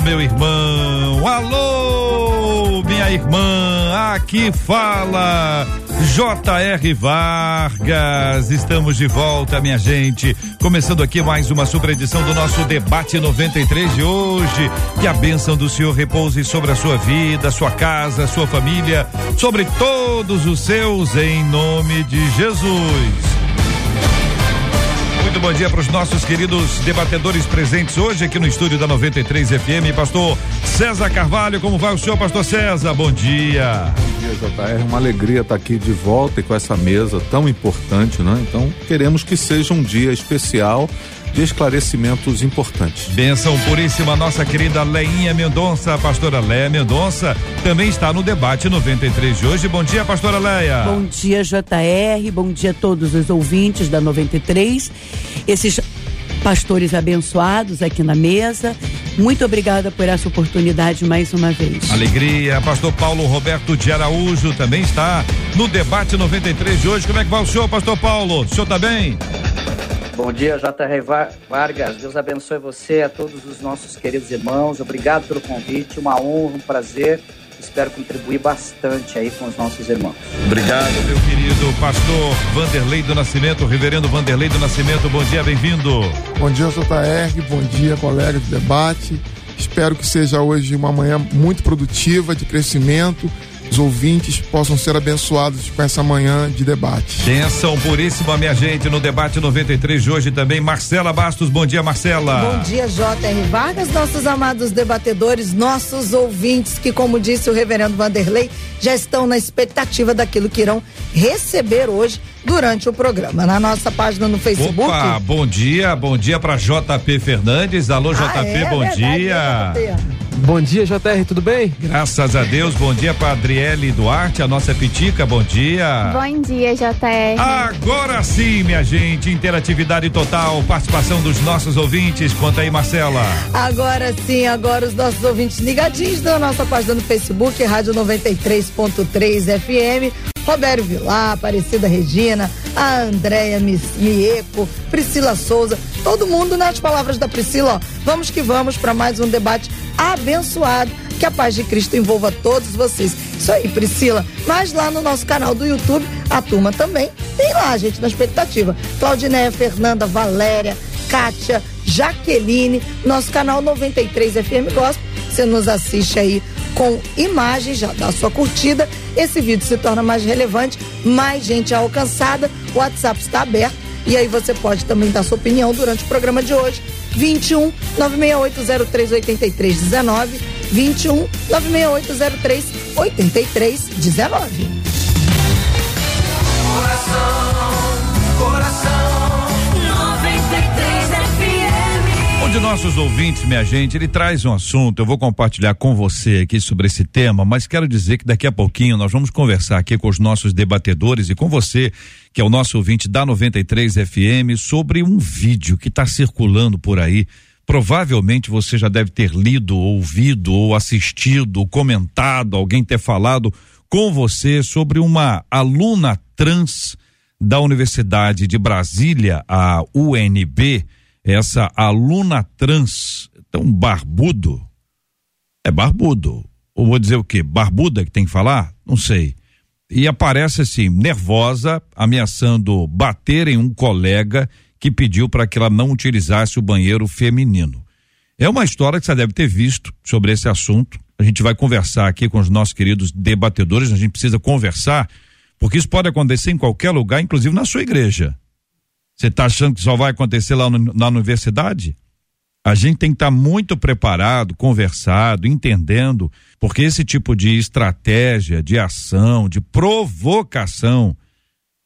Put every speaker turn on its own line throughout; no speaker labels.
meu irmão. Alô, minha irmã. Aqui fala J.R. Vargas. Estamos de volta, minha gente. Começando aqui mais uma super edição do nosso debate 93 de hoje. Que a bênção do Senhor repouse sobre a sua vida, sua casa, sua família, sobre todos os seus, em nome de Jesus. Muito bom dia para os nossos queridos debatedores presentes hoje aqui no estúdio da 93 FM. Pastor César Carvalho, como vai o senhor, Pastor César? Bom dia.
Bom dia, JR. Uma alegria estar aqui de volta e com essa mesa tão importante, né? Então, queremos que seja um dia especial de esclarecimentos importantes.
Benção puríssima, nossa querida Leinha Mendonça, pastora Leia Mendonça, também está no debate 93 de hoje. Bom dia, pastora Leia.
Bom dia, JR. Bom dia a todos os ouvintes da 93. Esses pastores abençoados aqui na mesa. Muito obrigada por essa oportunidade mais uma vez.
Alegria. Pastor Paulo Roberto de Araújo também está no debate 93 de hoje. Como é que vai o senhor, pastor Paulo? O senhor está bem?
Bom dia, J.R. Vargas. Deus abençoe você, a todos os nossos queridos irmãos. Obrigado pelo convite, uma honra, um prazer. Espero contribuir bastante aí com os nossos irmãos.
Obrigado, meu querido pastor Vanderlei do Nascimento, reverendo Vanderlei do Nascimento. Bom dia, bem-vindo.
Bom dia, JR. Bom dia, colega de debate. Espero que seja hoje uma manhã muito produtiva, de crescimento os ouvintes possam ser abençoados com essa manhã de debate.
Benção puríssima, minha gente, no debate 93 de hoje também. Marcela Bastos, bom dia, Marcela.
Bom dia, J.R. Vargas, nossos amados debatedores, nossos ouvintes, que, como disse o reverendo Vanderlei, já estão na expectativa daquilo que irão receber hoje durante o programa. Na nossa página no Facebook.
Opa, bom dia, bom dia para JP Fernandes. Alô, JP, ah, é, bom verdade, dia.
JP. Bom dia, JR, tudo bem?
Graças a Deus, bom dia para Adriele Duarte, a nossa pitica, bom dia.
Bom dia, JR.
Agora sim, minha gente, interatividade total, participação dos nossos ouvintes. Conta aí, Marcela.
Agora sim, agora os nossos ouvintes ligadinhos na nossa página no Facebook, Rádio 93.3 FM. Roberto Vilar, Aparecida Regina, a Andréia Mieco, Priscila Souza, todo mundo nas palavras da Priscila, ó. Vamos que vamos para mais um debate abençoado. Que a paz de Cristo envolva todos vocês. Isso aí, Priscila. Mas lá no nosso canal do YouTube, a turma também tem lá, gente, na expectativa. Claudinéia, Fernanda, Valéria, Kátia, Jaqueline, nosso canal 93 FM Gospel. Você nos assiste aí com imagens, já dá sua curtida. Esse vídeo se torna mais relevante, mais gente é alcançada. O WhatsApp está aberto e aí você pode também dar sua opinião durante o programa de hoje. 21 96803 8319 21 96803
Um de nossos ouvintes, minha gente, ele traz um assunto, eu vou compartilhar com você aqui sobre esse tema, mas quero dizer que daqui a pouquinho nós vamos conversar aqui com os nossos debatedores e com você que é o nosso ouvinte da 93 FM, sobre um vídeo que está circulando por aí. Provavelmente você já deve ter lido, ouvido, ou assistido, ou comentado, alguém ter falado com você sobre uma aluna trans da Universidade de Brasília, a UNB, essa aluna trans, tão barbudo, é barbudo, ou vou dizer o quê? Barbuda que tem que falar? Não sei e aparece assim, nervosa, ameaçando bater em um colega que pediu para que ela não utilizasse o banheiro feminino. É uma história que você deve ter visto sobre esse assunto. A gente vai conversar aqui com os nossos queridos debatedores, a gente precisa conversar, porque isso pode acontecer em qualquer lugar, inclusive na sua igreja. Você está achando que só vai acontecer lá no, na universidade? A gente tem que estar tá muito preparado, conversado, entendendo, porque esse tipo de estratégia, de ação, de provocação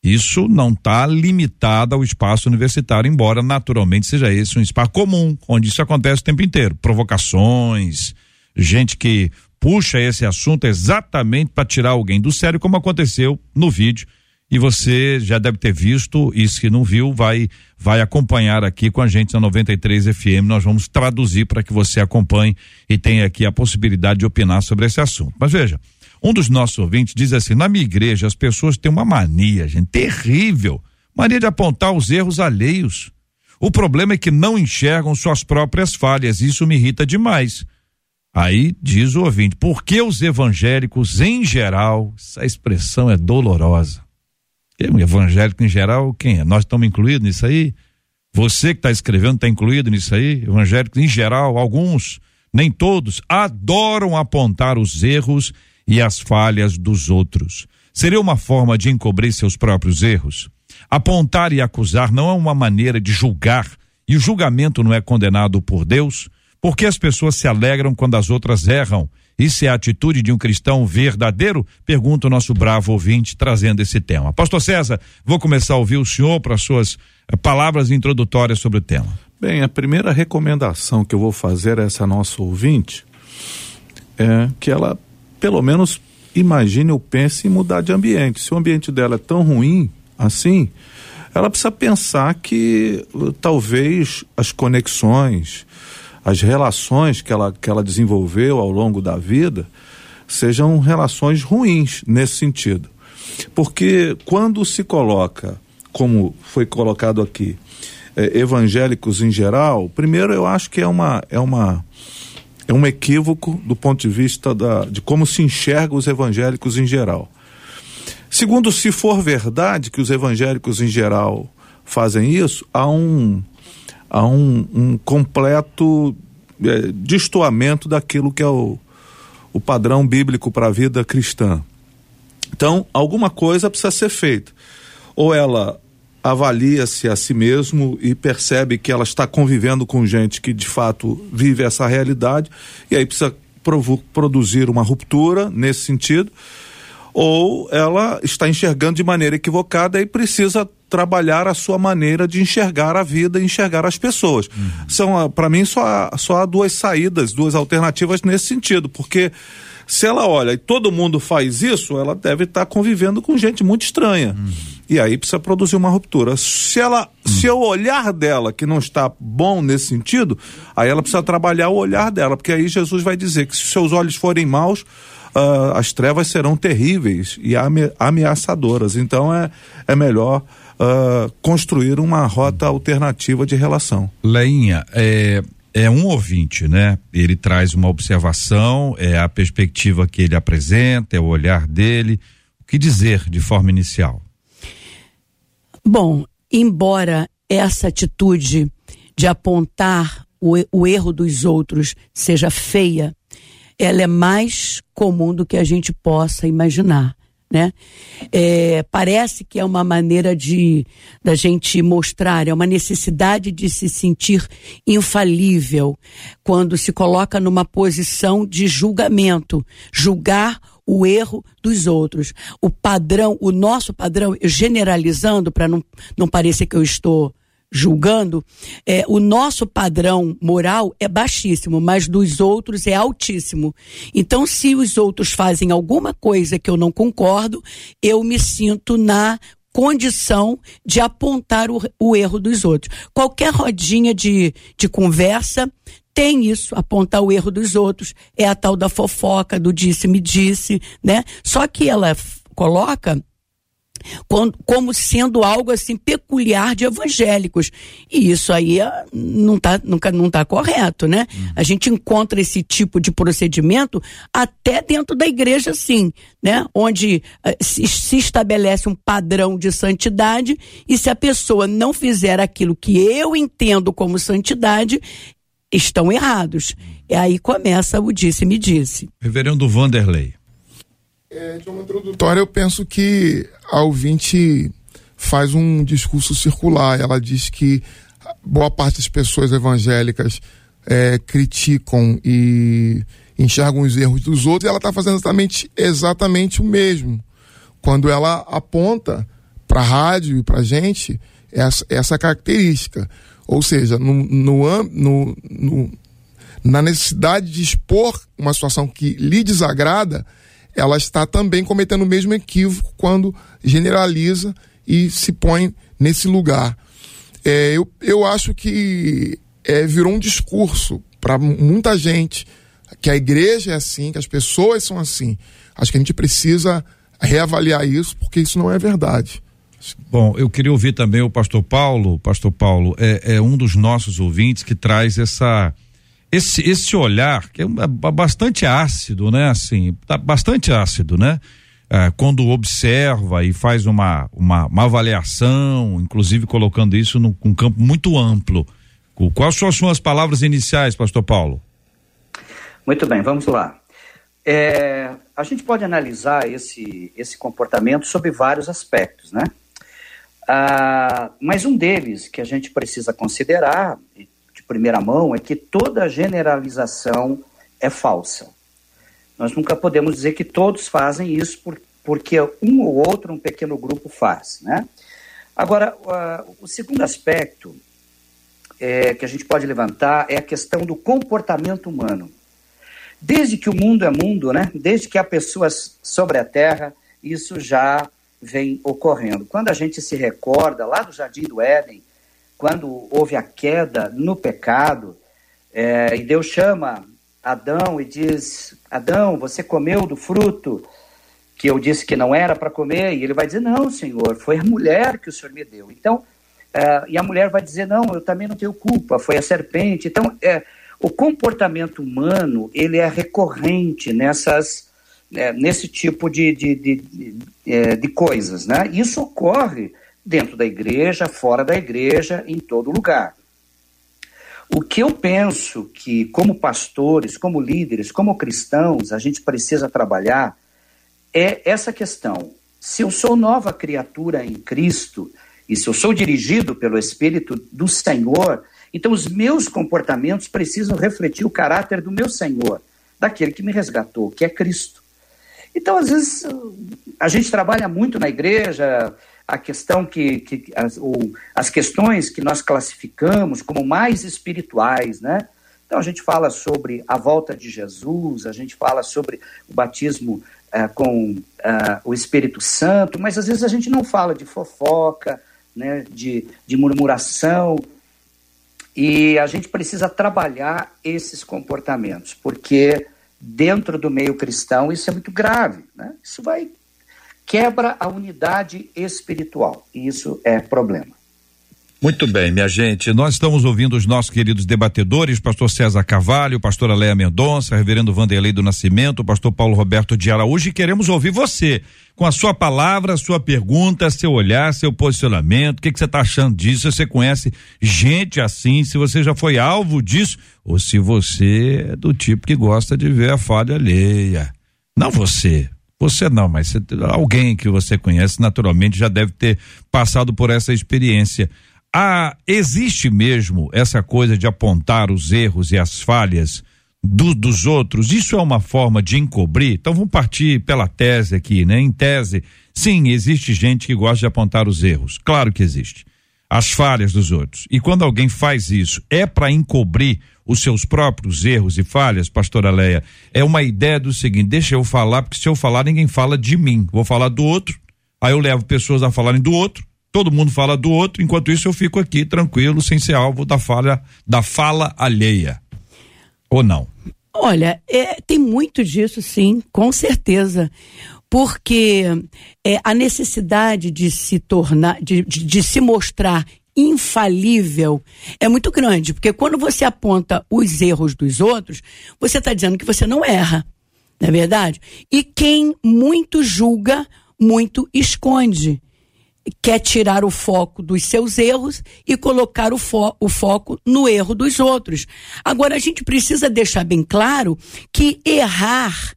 Isso não está limitado ao espaço universitário, embora naturalmente seja esse um espaço comum, onde isso acontece o tempo inteiro. Provocações, gente que puxa esse assunto exatamente para tirar alguém do sério, como aconteceu no vídeo. E você já deve ter visto, e se não viu, vai vai acompanhar aqui com a gente na 93 FM. Nós vamos traduzir para que você acompanhe e tenha aqui a possibilidade de opinar sobre esse assunto. Mas veja, um dos nossos ouvintes diz assim: na minha igreja as pessoas têm uma mania, gente, terrível. Mania de apontar os erros alheios. O problema é que não enxergam suas próprias falhas. Isso me irrita demais. Aí diz o ouvinte: por que os evangélicos, em geral, essa expressão é dolorosa? Um evangélico em geral, quem é? Nós estamos incluídos nisso aí? Você que está escrevendo está incluído nisso aí? Evangélicos em geral, alguns, nem todos, adoram apontar os erros e as falhas dos outros. Seria uma forma de encobrir seus próprios erros? Apontar e acusar não é uma maneira de julgar, e o julgamento não é condenado por Deus? Porque as pessoas se alegram quando as outras erram? Isso é a atitude de um cristão verdadeiro? Pergunta o nosso bravo ouvinte trazendo esse tema. Pastor César, vou começar a ouvir o senhor para suas eh, palavras introdutórias sobre o tema.
Bem, a primeira recomendação que eu vou fazer a essa nossa ouvinte é que ela pelo menos imagine ou pense em mudar de ambiente. Se o ambiente dela é tão ruim assim, ela precisa pensar que uh, talvez as conexões, as relações que ela, que ela desenvolveu ao longo da vida sejam relações ruins nesse sentido. Porque quando se coloca, como foi colocado aqui, eh, evangélicos em geral, primeiro eu acho que é uma, é uma é um equívoco do ponto de vista da, de como se enxerga os evangélicos em geral. Segundo, se for verdade que os evangélicos em geral fazem isso, há um, há um, um completo é, destoamento daquilo que é o, o padrão bíblico para a vida cristã. Então, alguma coisa precisa ser feita. Ou ela avalia-se a si mesmo e percebe que ela está convivendo com gente que de fato vive essa realidade e aí precisa produzir uma ruptura nesse sentido ou ela está enxergando de maneira equivocada e precisa trabalhar a sua maneira de enxergar a vida e enxergar as pessoas. Uhum. São, para mim, só há, só há duas saídas, duas alternativas nesse sentido, porque se ela olha e todo mundo faz isso, ela deve estar convivendo com gente muito estranha. Uhum. E aí precisa produzir uma ruptura. Se ela, uhum. se o olhar dela que não está bom nesse sentido, aí ela precisa trabalhar o olhar dela, porque aí Jesus vai dizer que se seus olhos forem maus, uh, as trevas serão terríveis e ame ameaçadoras. Então é, é melhor uh, construir uma rota alternativa de relação.
Leinha, é, é um ouvinte, né? Ele traz uma observação, é a perspectiva que ele apresenta, é o olhar dele. O que dizer de forma inicial?
Bom, embora essa atitude de apontar o, o erro dos outros seja feia, ela é mais comum do que a gente possa imaginar né? É, parece que é uma maneira de da gente mostrar, é uma necessidade de se sentir infalível quando se coloca numa posição de julgamento, julgar o erro dos outros. O padrão, o nosso padrão, generalizando para não, não parecer que eu estou julgando, é, o nosso padrão moral é baixíssimo, mas dos outros é altíssimo. Então, se os outros fazem alguma coisa que eu não concordo, eu me sinto na condição de apontar o, o erro dos outros. Qualquer rodinha de, de conversa tem isso, apontar o erro dos outros. É a tal da fofoca, do disse-me disse, né? Só que ela coloca como sendo algo assim peculiar de evangélicos. E isso aí é, não está nunca não tá correto, né? Uhum. A gente encontra esse tipo de procedimento até dentro da igreja, sim, né? Onde uh, se, estabelece um padrão de santidade e se a pessoa não fizer aquilo que eu entendo como santidade, estão errados. E aí começa o disse-me disse.
Reverendo Vanderlei.
É, de uma introdutória, eu penso que a ouvinte faz um discurso circular. Ela diz que boa parte das pessoas evangélicas é, criticam e enxergam os erros dos outros, e ela está fazendo exatamente, exatamente o mesmo. Quando ela aponta para a rádio e para a gente essa, essa característica. Ou seja, no, no, no, no, na necessidade de expor uma situação que lhe desagrada, ela está também cometendo o mesmo equívoco quando generaliza e se põe nesse lugar. É, eu, eu acho que é, virou um discurso para muita gente que a igreja é assim, que as pessoas são assim. Acho que a gente precisa reavaliar isso, porque isso não é verdade.
Bom, eu queria ouvir também o pastor Paulo. Pastor Paulo é, é um dos nossos ouvintes que traz essa esse, esse olhar que é bastante ácido, né? Assim, tá bastante ácido, né? É, quando observa e faz uma, uma, uma, avaliação, inclusive colocando isso num, num campo muito amplo. Quais são as suas palavras iniciais, Pastor Paulo?
Muito bem, vamos lá. É, a gente pode analisar esse, esse comportamento sob vários aspectos, né? Ah, mas um deles que a gente precisa considerar, de primeira mão, é que toda generalização é falsa. Nós nunca podemos dizer que todos fazem isso por, porque um ou outro, um pequeno grupo faz, né? Agora, o segundo aspecto é, que a gente pode levantar é a questão do comportamento humano. Desde que o mundo é mundo, né? Desde que há pessoas sobre a Terra, isso já vem ocorrendo. Quando a gente se recorda lá do Jardim do Éden, quando houve a queda no pecado, é, e Deus chama Adão e diz: Adão, você comeu do fruto que eu disse que não era para comer? E ele vai dizer: Não, Senhor, foi a mulher que o Senhor me deu. Então, é, e a mulher vai dizer: Não, eu também não tenho culpa, foi a serpente. Então, é, o comportamento humano ele é recorrente nessas é, nesse tipo de, de, de, de, é, de coisas. Né? Isso ocorre dentro da igreja, fora da igreja, em todo lugar. O que eu penso que, como pastores, como líderes, como cristãos, a gente precisa trabalhar é essa questão. Se eu sou nova criatura em Cristo, e se eu sou dirigido pelo Espírito do Senhor, então os meus comportamentos precisam refletir o caráter do meu Senhor, daquele que me resgatou, que é Cristo. Então, às vezes, a gente trabalha muito na igreja a questão que, que as, ou, as questões que nós classificamos como mais espirituais, né? Então a gente fala sobre a volta de Jesus, a gente fala sobre o batismo uh, com uh, o Espírito Santo, mas às vezes a gente não fala de fofoca, né, de, de murmuração, e a gente precisa trabalhar esses comportamentos, porque dentro do meio cristão, isso é muito grave. Né? Isso vai quebra a unidade espiritual e isso é problema.
Muito bem, minha gente. Nós estamos ouvindo os nossos queridos debatedores, pastor César Carvalho, pastora Leia Mendonça, reverendo Vanderlei do Nascimento, pastor Paulo Roberto de Araújo e queremos ouvir você com a sua palavra, sua pergunta, seu olhar, seu posicionamento. O que, que você está achando disso? Você conhece gente assim? Se você já foi alvo disso ou se você é do tipo que gosta de ver a falha alheia. Não você, você não, mas alguém que você conhece naturalmente já deve ter passado por essa experiência. Ah, existe mesmo essa coisa de apontar os erros e as falhas do, dos outros? Isso é uma forma de encobrir? Então vamos partir pela tese aqui, né? Em tese, sim, existe gente que gosta de apontar os erros. Claro que existe. As falhas dos outros. E quando alguém faz isso, é para encobrir os seus próprios erros e falhas, pastora Leia? É uma ideia do seguinte: deixa eu falar, porque se eu falar, ninguém fala de mim. Vou falar do outro, aí eu levo pessoas a falarem do outro, todo mundo fala do outro, enquanto isso eu fico aqui tranquilo, sem ser alvo da falha, da fala alheia. Ou não?
Olha, é, tem muito disso, sim, com certeza. Porque é, a necessidade de se tornar, de, de, de se mostrar infalível é muito grande. Porque quando você aponta os erros dos outros, você está dizendo que você não erra. Não é verdade? E quem muito julga, muito esconde quer tirar o foco dos seus erros e colocar o, fo o foco no erro dos outros. Agora, a gente precisa deixar bem claro que errar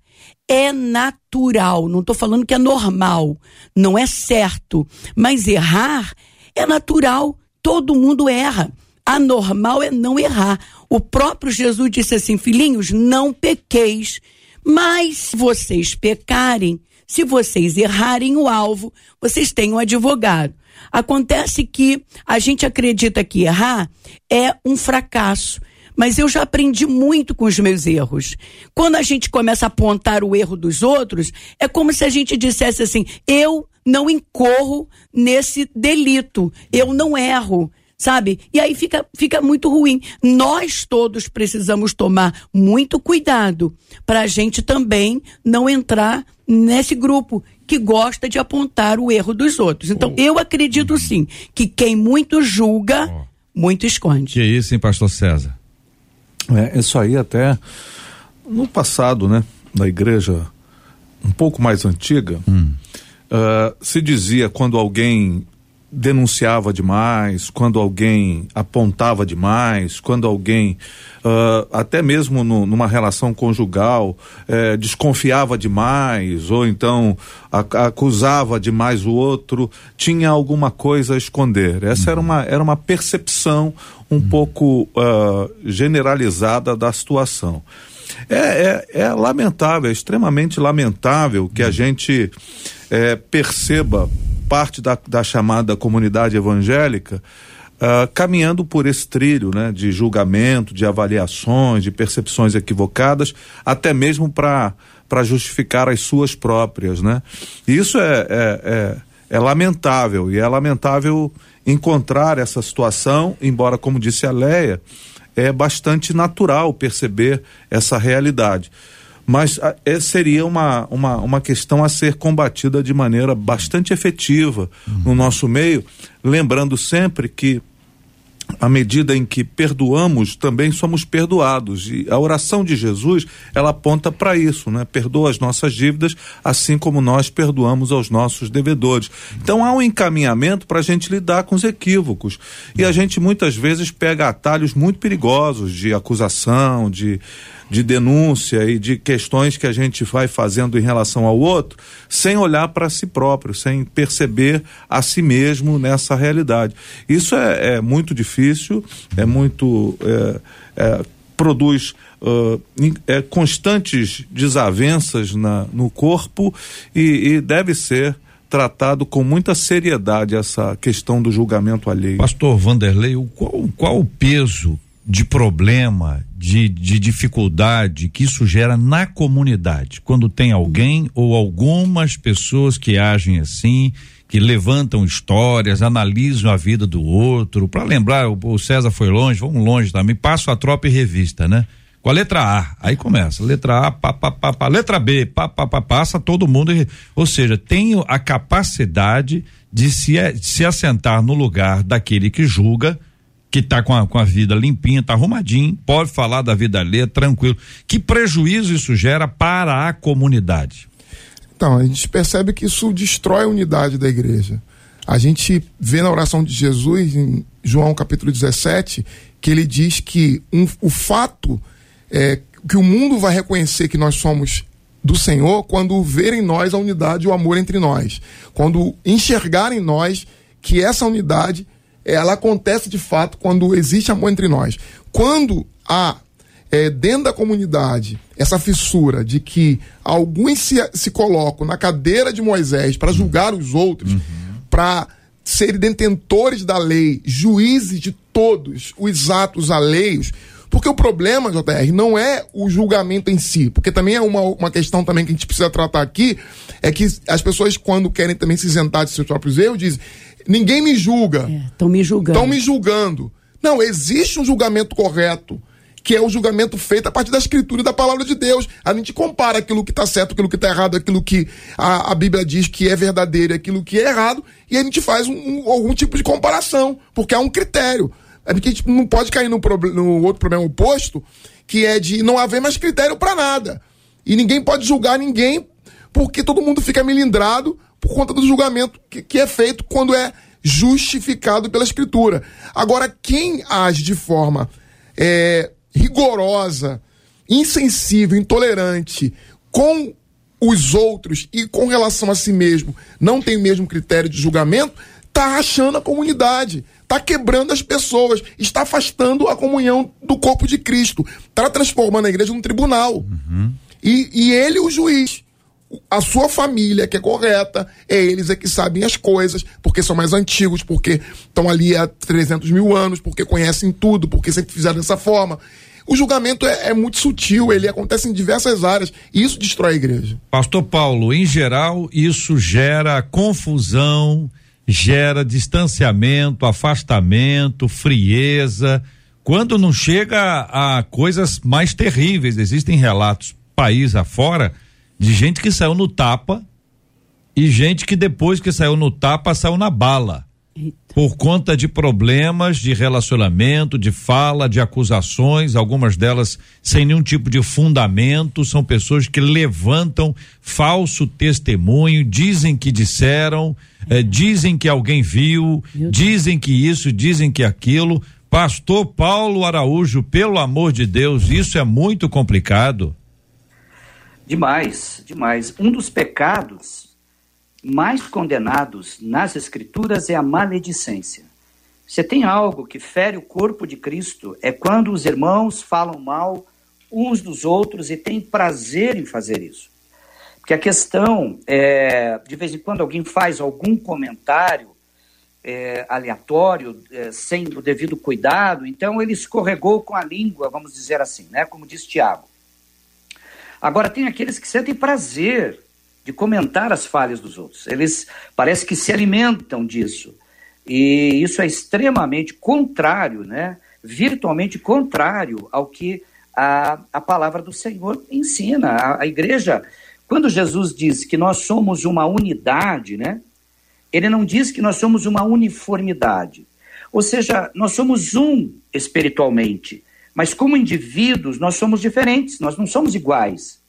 é natural. Não estou falando que é normal, não é certo, mas errar é natural. Todo mundo erra. Anormal é não errar. O próprio Jesus disse assim: filhinhos, não pequeis, mas vocês pecarem se vocês errarem o alvo, vocês têm um advogado. Acontece que a gente acredita que errar é um fracasso. Mas eu já aprendi muito com os meus erros. Quando a gente começa a apontar o erro dos outros, é como se a gente dissesse assim: eu não incorro nesse delito, eu não erro sabe? E aí fica, fica muito ruim. Nós todos precisamos tomar muito cuidado para a gente também não entrar nesse grupo que gosta de apontar o erro dos outros. Então, oh. eu acredito sim que quem muito julga, oh. muito esconde.
Que isso, hein, pastor César?
É, isso aí até no passado, né, da igreja um pouco mais antiga, hum. uh, se dizia quando alguém denunciava demais, quando alguém apontava demais, quando alguém, uh, até mesmo no, numa relação conjugal, eh, desconfiava demais, ou então acusava demais o outro, tinha alguma coisa a esconder. Essa era, uma, era uma percepção um pouco uh, generalizada da situação. É, é, é, lamentável, é extremamente lamentável que a gente é, perceba parte da, da chamada comunidade evangélica uh, caminhando por esse trilho né, de julgamento, de avaliações, de percepções equivocadas, até mesmo para justificar as suas próprias. Né? Isso é, é, é, é lamentável, e é lamentável encontrar essa situação, embora, como disse a Leia, é bastante natural perceber essa realidade mas ah, é, seria uma, uma, uma questão a ser combatida de maneira bastante efetiva uhum. no nosso meio, lembrando sempre que à medida em que perdoamos, também somos perdoados. E a oração de Jesus, ela aponta para isso, né? Perdoa as nossas dívidas, assim como nós perdoamos aos nossos devedores. Então há um encaminhamento para a gente lidar com os equívocos. E a gente muitas vezes pega atalhos muito perigosos de acusação, de de denúncia e de questões que a gente vai fazendo em relação ao outro, sem olhar para si próprio, sem perceber a si mesmo nessa realidade. Isso é, é muito difícil, é muito. É, é, produz uh, é, constantes desavenças na, no corpo e, e deve ser tratado com muita seriedade essa questão do julgamento alheio.
Pastor Vanderlei, qual, qual o peso de problema, de, de dificuldade que isso gera na comunidade, quando tem alguém ou algumas pessoas que agem assim, que levantam histórias, analisam a vida do outro. Para lembrar, o, o, César foi longe, vamos longe também. Passo a tropa e revista, né? Com a letra A, aí começa. Letra A, pá, pá, pá, pá. letra B, pá, pá, pá, passa todo mundo. Ou seja, tenho a capacidade de se, de se assentar no lugar daquele que julga que está com a, com a vida limpinha, está arrumadinho, pode falar da vida alheia, tranquilo. Que prejuízo isso gera para a comunidade?
Então, a gente percebe que isso destrói a unidade da igreja. A gente vê na oração de Jesus, em João capítulo 17, que ele diz que um, o fato é que o mundo vai reconhecer que nós somos do Senhor quando ver em nós a unidade e o amor entre nós. Quando enxergar em nós que essa unidade ela acontece de fato quando existe amor entre nós. Quando há é, dentro da comunidade essa fissura de que alguns se, se colocam na cadeira de Moisés para julgar os outros, uhum. para serem detentores da lei, juízes de todos os atos alheios, porque o problema, JR, não é o julgamento em si, porque também é uma, uma questão também que a gente precisa tratar aqui, é que as pessoas, quando querem também se isentar de seus próprios erros, dizem, Ninguém me julga.
Estão é, me julgando.
Estão me julgando. Não, existe um julgamento correto, que é o julgamento feito a partir da escritura e da palavra de Deus. A gente compara aquilo que está certo, aquilo que está errado, aquilo que a, a, Bíblia diz que é verdadeiro e aquilo que é errado, e a gente faz um, um, algum tipo de comparação, porque há um critério. É porque a gente não pode cair no, no outro problema oposto, que é de não haver mais critério para nada. E ninguém pode julgar ninguém, porque todo mundo fica melindrado por conta do julgamento que, que é feito quando é justificado pela Escritura. Agora, quem age de forma é, rigorosa, insensível, intolerante com os outros e com relação a si mesmo, não tem o mesmo critério de julgamento, está rachando a comunidade, está quebrando as pessoas, está afastando a comunhão do corpo de Cristo, está transformando a igreja num tribunal. Uhum. E, e ele, o juiz a sua família que é correta, é eles é que sabem as coisas, porque são mais antigos, porque estão ali há 300 mil anos, porque conhecem tudo, porque sempre fizeram dessa forma. O julgamento é, é, muito sutil, ele acontece em diversas áreas e isso destrói a igreja.
Pastor Paulo, em geral, isso gera confusão, gera distanciamento, afastamento, frieza. Quando não chega a coisas mais terríveis, existem relatos país afora de gente que saiu no tapa e gente que depois que saiu no tapa saiu na bala. Eita. Por conta de problemas de relacionamento, de fala, de acusações, algumas delas sem nenhum tipo de fundamento, são pessoas que levantam falso testemunho, dizem que disseram, eh, dizem que alguém viu, dizem que isso, dizem que aquilo. Pastor Paulo Araújo, pelo amor de Deus, isso é muito complicado.
Demais, demais. Um dos pecados mais condenados nas Escrituras é a maledicência. Você tem algo que fere o corpo de Cristo, é quando os irmãos falam mal uns dos outros e têm prazer em fazer isso. Porque a questão é, de vez em quando alguém faz algum comentário é, aleatório, é, sem o devido cuidado, então ele escorregou com a língua, vamos dizer assim, né? Como diz Tiago. Agora, tem aqueles que sentem prazer de comentar as falhas dos outros. Eles parece que se alimentam disso. E isso é extremamente contrário, né? virtualmente contrário ao que a, a palavra do Senhor ensina. A, a igreja, quando Jesus diz que nós somos uma unidade, né? ele não diz que nós somos uma uniformidade. Ou seja, nós somos um espiritualmente. Mas como indivíduos, nós somos diferentes, nós não somos iguais.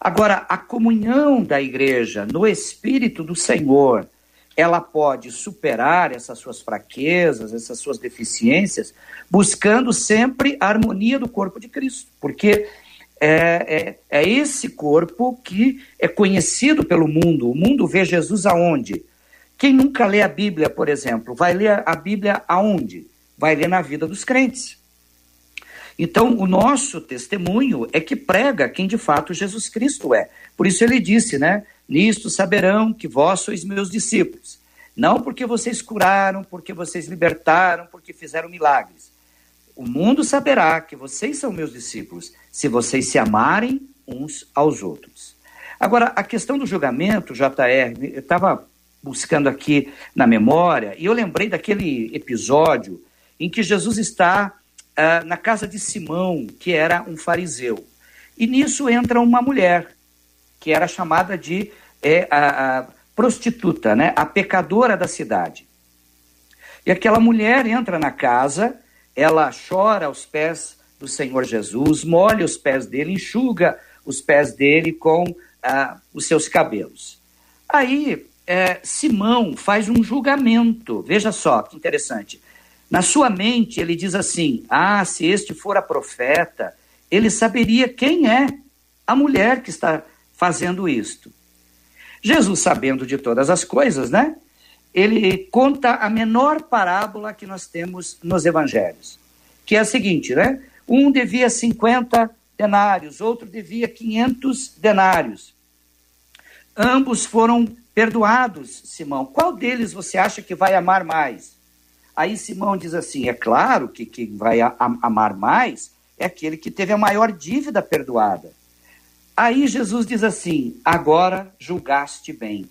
Agora, a comunhão da igreja no Espírito do Senhor, ela pode superar essas suas fraquezas, essas suas deficiências, buscando sempre a harmonia do corpo de Cristo, porque é, é, é, esse corpo que é conhecido pelo mundo. O mundo vê Jesus aonde? Quem nunca lê a Bíblia, por exemplo, vai ler a Bíblia aonde? Vai ler na vida dos crentes. Então, o nosso testemunho é que prega quem de fato Jesus Cristo é. Por isso ele disse, né? Nisto saberão que vós sois meus discípulos. Não porque vocês curaram, porque vocês libertaram, porque fizeram milagres. O mundo saberá que vocês são meus discípulos se vocês se amarem uns aos outros. Agora, a questão do julgamento, JR, eu estava buscando aqui na memória e eu lembrei daquele episódio em que Jesus está uh, na casa de Simão, que era um fariseu. E nisso entra uma mulher, que era chamada de é, a, a prostituta, né? a pecadora da cidade. E aquela mulher entra na casa, ela chora aos pés do Senhor Jesus, molha os pés dele, enxuga os pés dele com uh, os seus cabelos. Aí é, Simão faz um julgamento. Veja só que interessante. Na sua mente, ele diz assim: Ah, se este for a profeta, ele saberia quem é a mulher que está fazendo isto. Jesus, sabendo de todas as coisas, né? Ele conta a menor parábola que nós temos nos evangelhos, que é a seguinte, né? Um devia 50 denários, outro devia 500 denários. Ambos foram perdoados, Simão. Qual deles você acha que vai amar mais? Aí Simão diz assim: é claro que quem vai amar mais é aquele que teve a maior dívida perdoada. Aí Jesus diz assim: agora julgaste bem.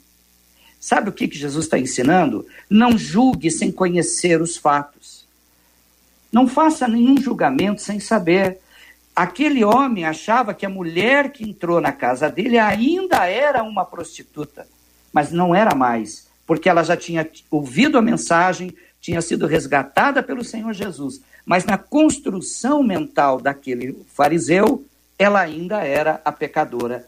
Sabe o que, que Jesus está ensinando? Não julgue sem conhecer os fatos. Não faça nenhum julgamento sem saber. Aquele homem achava que a mulher que entrou na casa dele ainda era uma prostituta, mas não era mais, porque ela já tinha ouvido a mensagem, tinha sido resgatada pelo Senhor Jesus, mas na construção mental daquele fariseu, ela ainda era a pecadora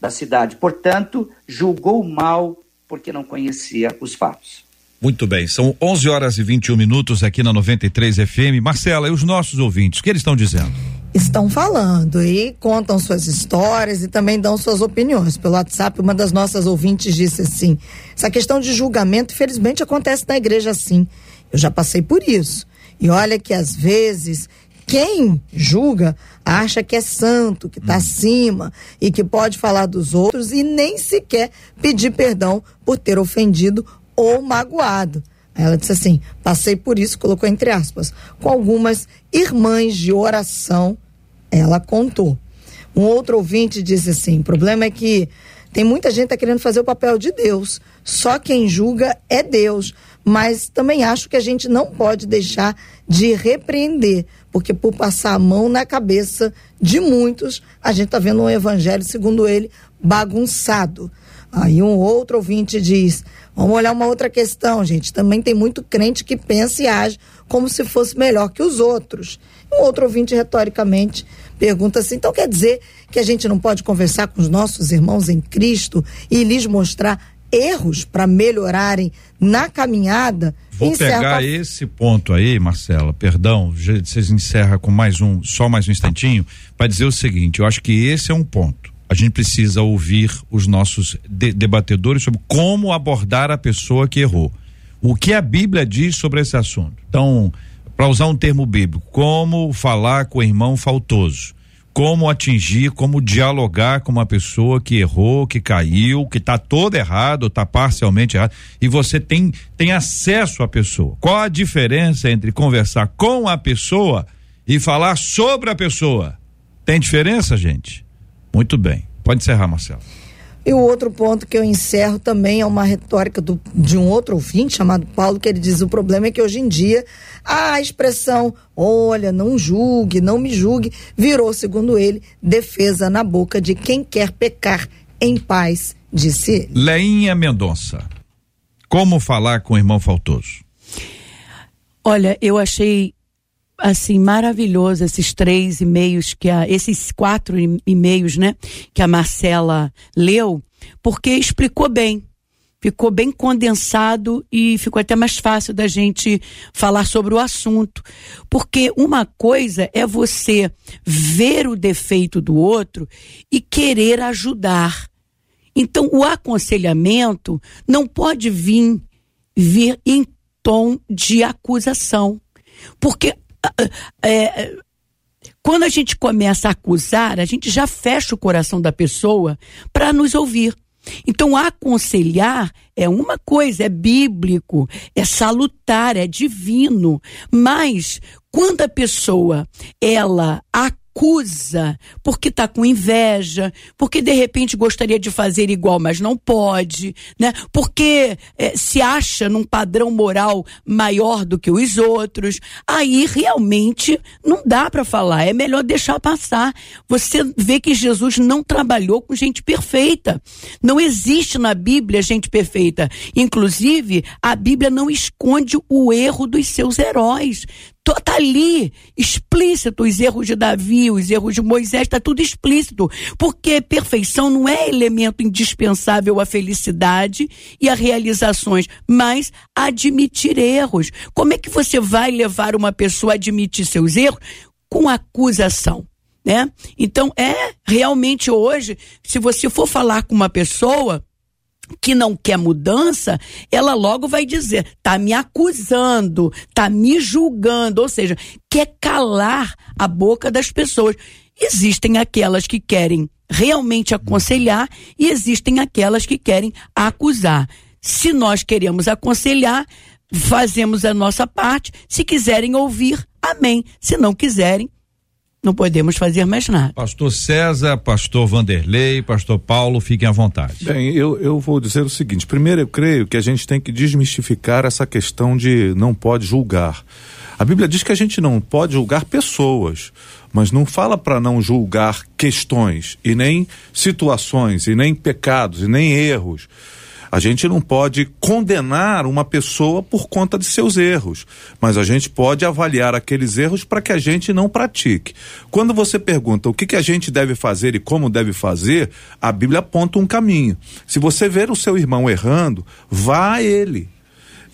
da cidade. Portanto, julgou mal porque não conhecia os fatos.
Muito bem, são 11 horas e 21 minutos aqui na 93 FM. Marcela, e os nossos ouvintes, o que eles estão dizendo?
Estão falando e contam suas histórias e também dão suas opiniões. Pelo WhatsApp, uma das nossas ouvintes disse assim: essa questão de julgamento, infelizmente, acontece na igreja assim. Eu já passei por isso. E olha que às vezes quem julga acha que é santo, que está hum. acima e que pode falar dos outros e nem sequer pedir perdão por ter ofendido ou magoado. Ela disse assim: passei por isso, colocou entre aspas, com algumas irmãs de oração, ela contou. Um outro ouvinte disse assim: o problema é que tem muita gente que tá querendo fazer o papel de Deus. Só quem julga é Deus. Mas também acho que a gente não pode deixar de repreender, porque por passar a mão na cabeça de muitos, a gente está vendo um evangelho, segundo ele, bagunçado. Aí um outro ouvinte diz: vamos olhar uma outra questão, gente. Também tem muito crente que pensa e age como se fosse melhor que os outros. Um outro ouvinte, retoricamente, pergunta assim: então quer dizer que a gente não pode conversar com os nossos irmãos em Cristo e lhes mostrar erros para melhorarem na caminhada.
Vou pegar a... esse ponto aí, Marcela, perdão, vocês encerram com mais um, só mais um instantinho, para dizer o seguinte: eu acho que esse é um ponto. A gente precisa ouvir os nossos de debatedores sobre como abordar a pessoa que errou. O que a Bíblia diz sobre esse assunto? Então, para usar um termo bíblico, como falar com o irmão faltoso como atingir, como dialogar com uma pessoa que errou, que caiu, que está todo errado, está parcialmente errado, e você tem, tem acesso à pessoa. Qual a diferença entre conversar com a pessoa e falar sobre a pessoa? Tem diferença, gente? Muito bem. Pode encerrar, Marcelo.
E o outro ponto que eu encerro também é uma retórica do, de um outro ouvinte chamado Paulo, que ele diz: o problema é que hoje em dia a expressão olha, não julgue, não me julgue, virou, segundo ele, defesa na boca de quem quer pecar em paz, disse ele.
Leinha Mendonça, como falar com o irmão faltoso?
Olha, eu achei assim maravilhoso esses três e-mails que a esses quatro e-mails, né, que a Marcela leu, porque explicou bem. Ficou bem condensado e ficou até mais fácil da gente falar sobre o assunto. Porque uma coisa é você ver o defeito do outro e querer ajudar. Então, o aconselhamento não pode vir, vir em tom de acusação. Porque é, quando a gente começa a acusar, a gente já fecha o coração da pessoa para nos ouvir. Então, aconselhar é uma coisa, é bíblico, é salutar, é divino. Mas, quando a pessoa, ela acusa, acusa porque está com inveja, porque de repente gostaria de fazer igual, mas não pode, né? Porque é, se acha num padrão moral maior do que os outros. Aí realmente não dá para falar, é melhor deixar passar. Você vê que Jesus não trabalhou com gente perfeita. Não existe na Bíblia gente perfeita. Inclusive, a Bíblia não esconde o erro dos seus heróis. Está ali, explícito, os erros de Davi, os erros de Moisés, está tudo explícito. Porque perfeição não é elemento indispensável à felicidade e a realizações, mas admitir erros. Como é que você vai levar uma pessoa a admitir seus erros? Com acusação. Né? Então, é realmente hoje, se você for falar com uma pessoa, que não quer mudança, ela logo vai dizer, tá me acusando, tá me julgando, ou seja, quer calar a boca das pessoas. Existem aquelas que querem realmente aconselhar e existem aquelas que querem acusar. Se nós queremos aconselhar, fazemos a nossa parte. Se quiserem ouvir, amém. Se não quiserem, não podemos fazer mais nada.
Pastor César, pastor Vanderlei, pastor Paulo, fiquem à vontade.
Bem, eu, eu vou dizer o seguinte: primeiro, eu creio que a gente tem que desmistificar essa questão de não pode julgar. A Bíblia diz que a gente não pode julgar pessoas, mas não fala para não julgar questões, e nem situações, e nem pecados, e nem erros. A gente não pode condenar uma pessoa por conta de seus erros, mas a gente pode avaliar aqueles erros para que a gente não pratique. Quando você pergunta o que, que a gente deve fazer e como deve fazer, a Bíblia aponta um caminho. Se você ver o seu irmão errando, vá a ele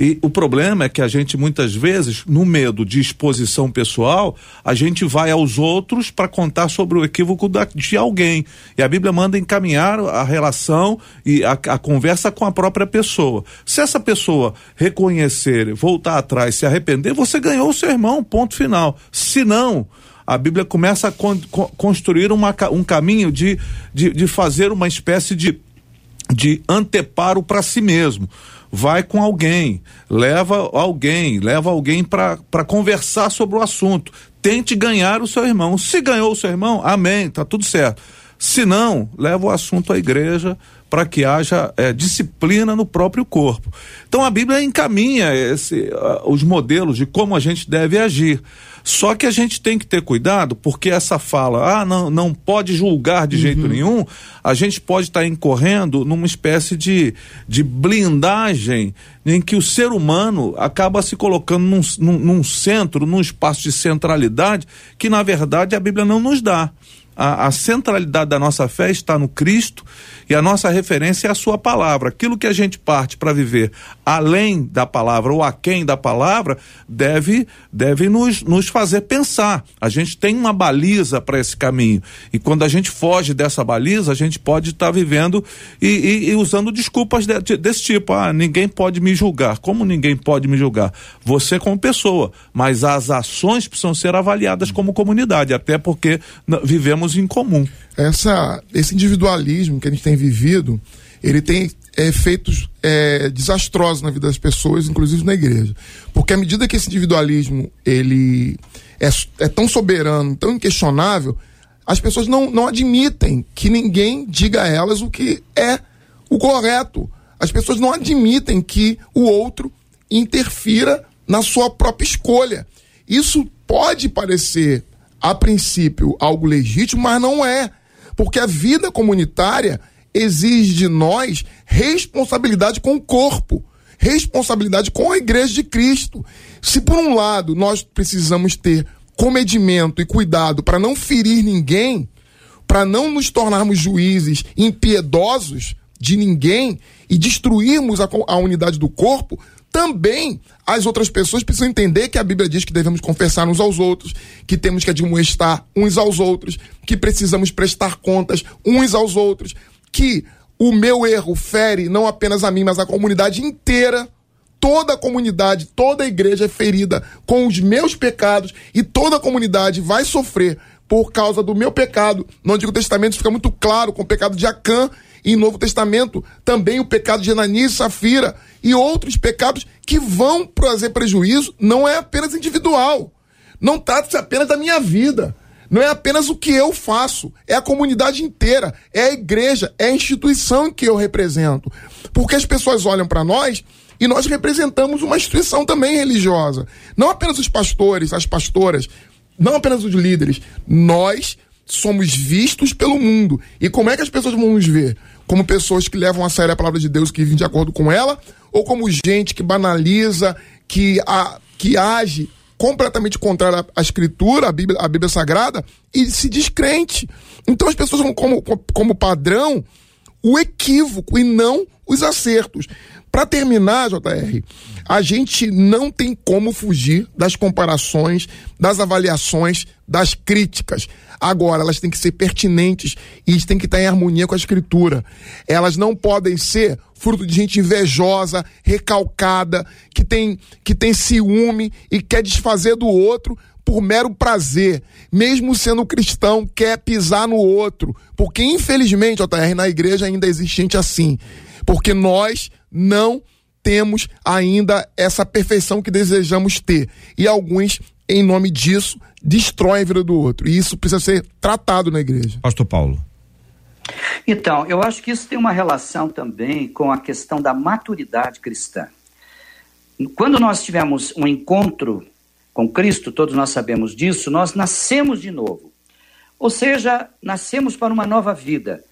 E o problema é que a gente muitas vezes, no medo de exposição pessoal, a gente vai aos outros para contar sobre o equívoco da, de alguém. E a Bíblia manda encaminhar a relação e a, a conversa com a própria pessoa. Se essa pessoa reconhecer, voltar atrás, se arrepender, você ganhou o seu irmão, ponto final. Se não, a Bíblia começa a con, con, construir uma, um caminho de, de, de fazer uma espécie de, de anteparo para si mesmo vai com alguém, leva alguém, leva alguém para conversar sobre o assunto. Tente ganhar o seu irmão. Se ganhou o seu irmão, amém, tá tudo certo. Se não, leva o assunto à igreja para que haja é, disciplina no próprio corpo. Então a Bíblia encaminha esse, uh, os modelos de como a gente deve agir. Só que a gente tem que ter cuidado, porque essa fala, ah, não, não pode julgar de uhum. jeito nenhum, a gente pode estar tá incorrendo numa espécie de, de blindagem em que o ser humano acaba se colocando num, num, num centro, num espaço de centralidade, que na verdade a Bíblia não nos dá a, a, centralidade da nossa fé está no Cristo e a nossa referência é a Sua palavra. Aquilo que a gente parte para viver além da palavra ou aquém da palavra deve, deve nos, nos fazer pensar. A gente tem uma baliza para esse caminho e quando a gente foge dessa baliza, a gente pode estar tá vivendo e, e, e, usando desculpas de, de, desse tipo. Ah, ninguém pode me julgar. Como ninguém pode me julgar? Você como pessoa, mas as ações precisam ser avaliadas como comunidade, até porque vivemos temos em comum.
Essa, esse individualismo que a gente tem vivido, ele tem é, efeitos é, desastrosos na vida das pessoas, inclusive na igreja. Porque à medida que esse individualismo ele é, é tão soberano, tão inquestionável, as pessoas não, não admitem que ninguém diga a elas o que é o correto. As pessoas não admitem que o outro interfira na sua própria escolha. Isso pode parecer a princípio, algo legítimo, mas não é. Porque a vida comunitária exige de nós responsabilidade com o corpo, responsabilidade com a igreja de Cristo. Se por um lado nós precisamos ter comedimento e cuidado para não ferir ninguém, para não nos tornarmos juízes impiedosos de ninguém e destruirmos a, a unidade do corpo, também as outras pessoas precisam entender que a Bíblia diz que devemos confessar uns aos outros, que temos que admoestar uns aos outros, que precisamos prestar contas uns aos outros, que o meu erro fere não apenas a mim, mas a comunidade inteira. Toda a comunidade, toda a igreja é ferida com os meus pecados e toda a comunidade vai sofrer por causa do meu pecado. No Antigo Testamento fica muito claro com o pecado de Acã e no Novo Testamento também o pecado de Ananias e Safira e outros pecados que vão trazer prejuízo, não é apenas individual. Não trata-se apenas da minha vida. Não é apenas o que eu faço, é a comunidade inteira, é a igreja, é a instituição que eu represento. Porque as pessoas olham para nós e nós representamos uma instituição também religiosa. Não apenas os pastores, as pastoras, não apenas os líderes. Nós somos vistos pelo mundo. E como é que as pessoas vão nos ver? Como pessoas que levam a sério a palavra de Deus, que vivem de acordo com ela, ou como gente que banaliza, que, a, que age completamente contrária à escritura, à Bíblia, à Bíblia Sagrada, e se descrente. Então as pessoas vão como, como padrão o equívoco e não os acertos. Para terminar, JR, a gente não tem como fugir das comparações, das avaliações, das críticas. Agora, elas têm que ser pertinentes e têm que estar em harmonia com a escritura. Elas não podem ser fruto de gente invejosa, recalcada, que tem, que tem ciúme e quer desfazer do outro por mero prazer, mesmo sendo cristão, quer pisar no outro. Porque, infelizmente, JR, na igreja ainda existe gente assim. Porque nós não temos ainda essa perfeição que desejamos ter. E alguns, em nome disso, destroem a vida do outro. E isso precisa ser tratado na igreja.
Pastor Paulo.
Então, eu acho que isso tem uma relação também com a questão da maturidade cristã. Quando nós tivemos um encontro com Cristo, todos nós sabemos disso, nós nascemos de novo. Ou seja, nascemos para uma nova vida.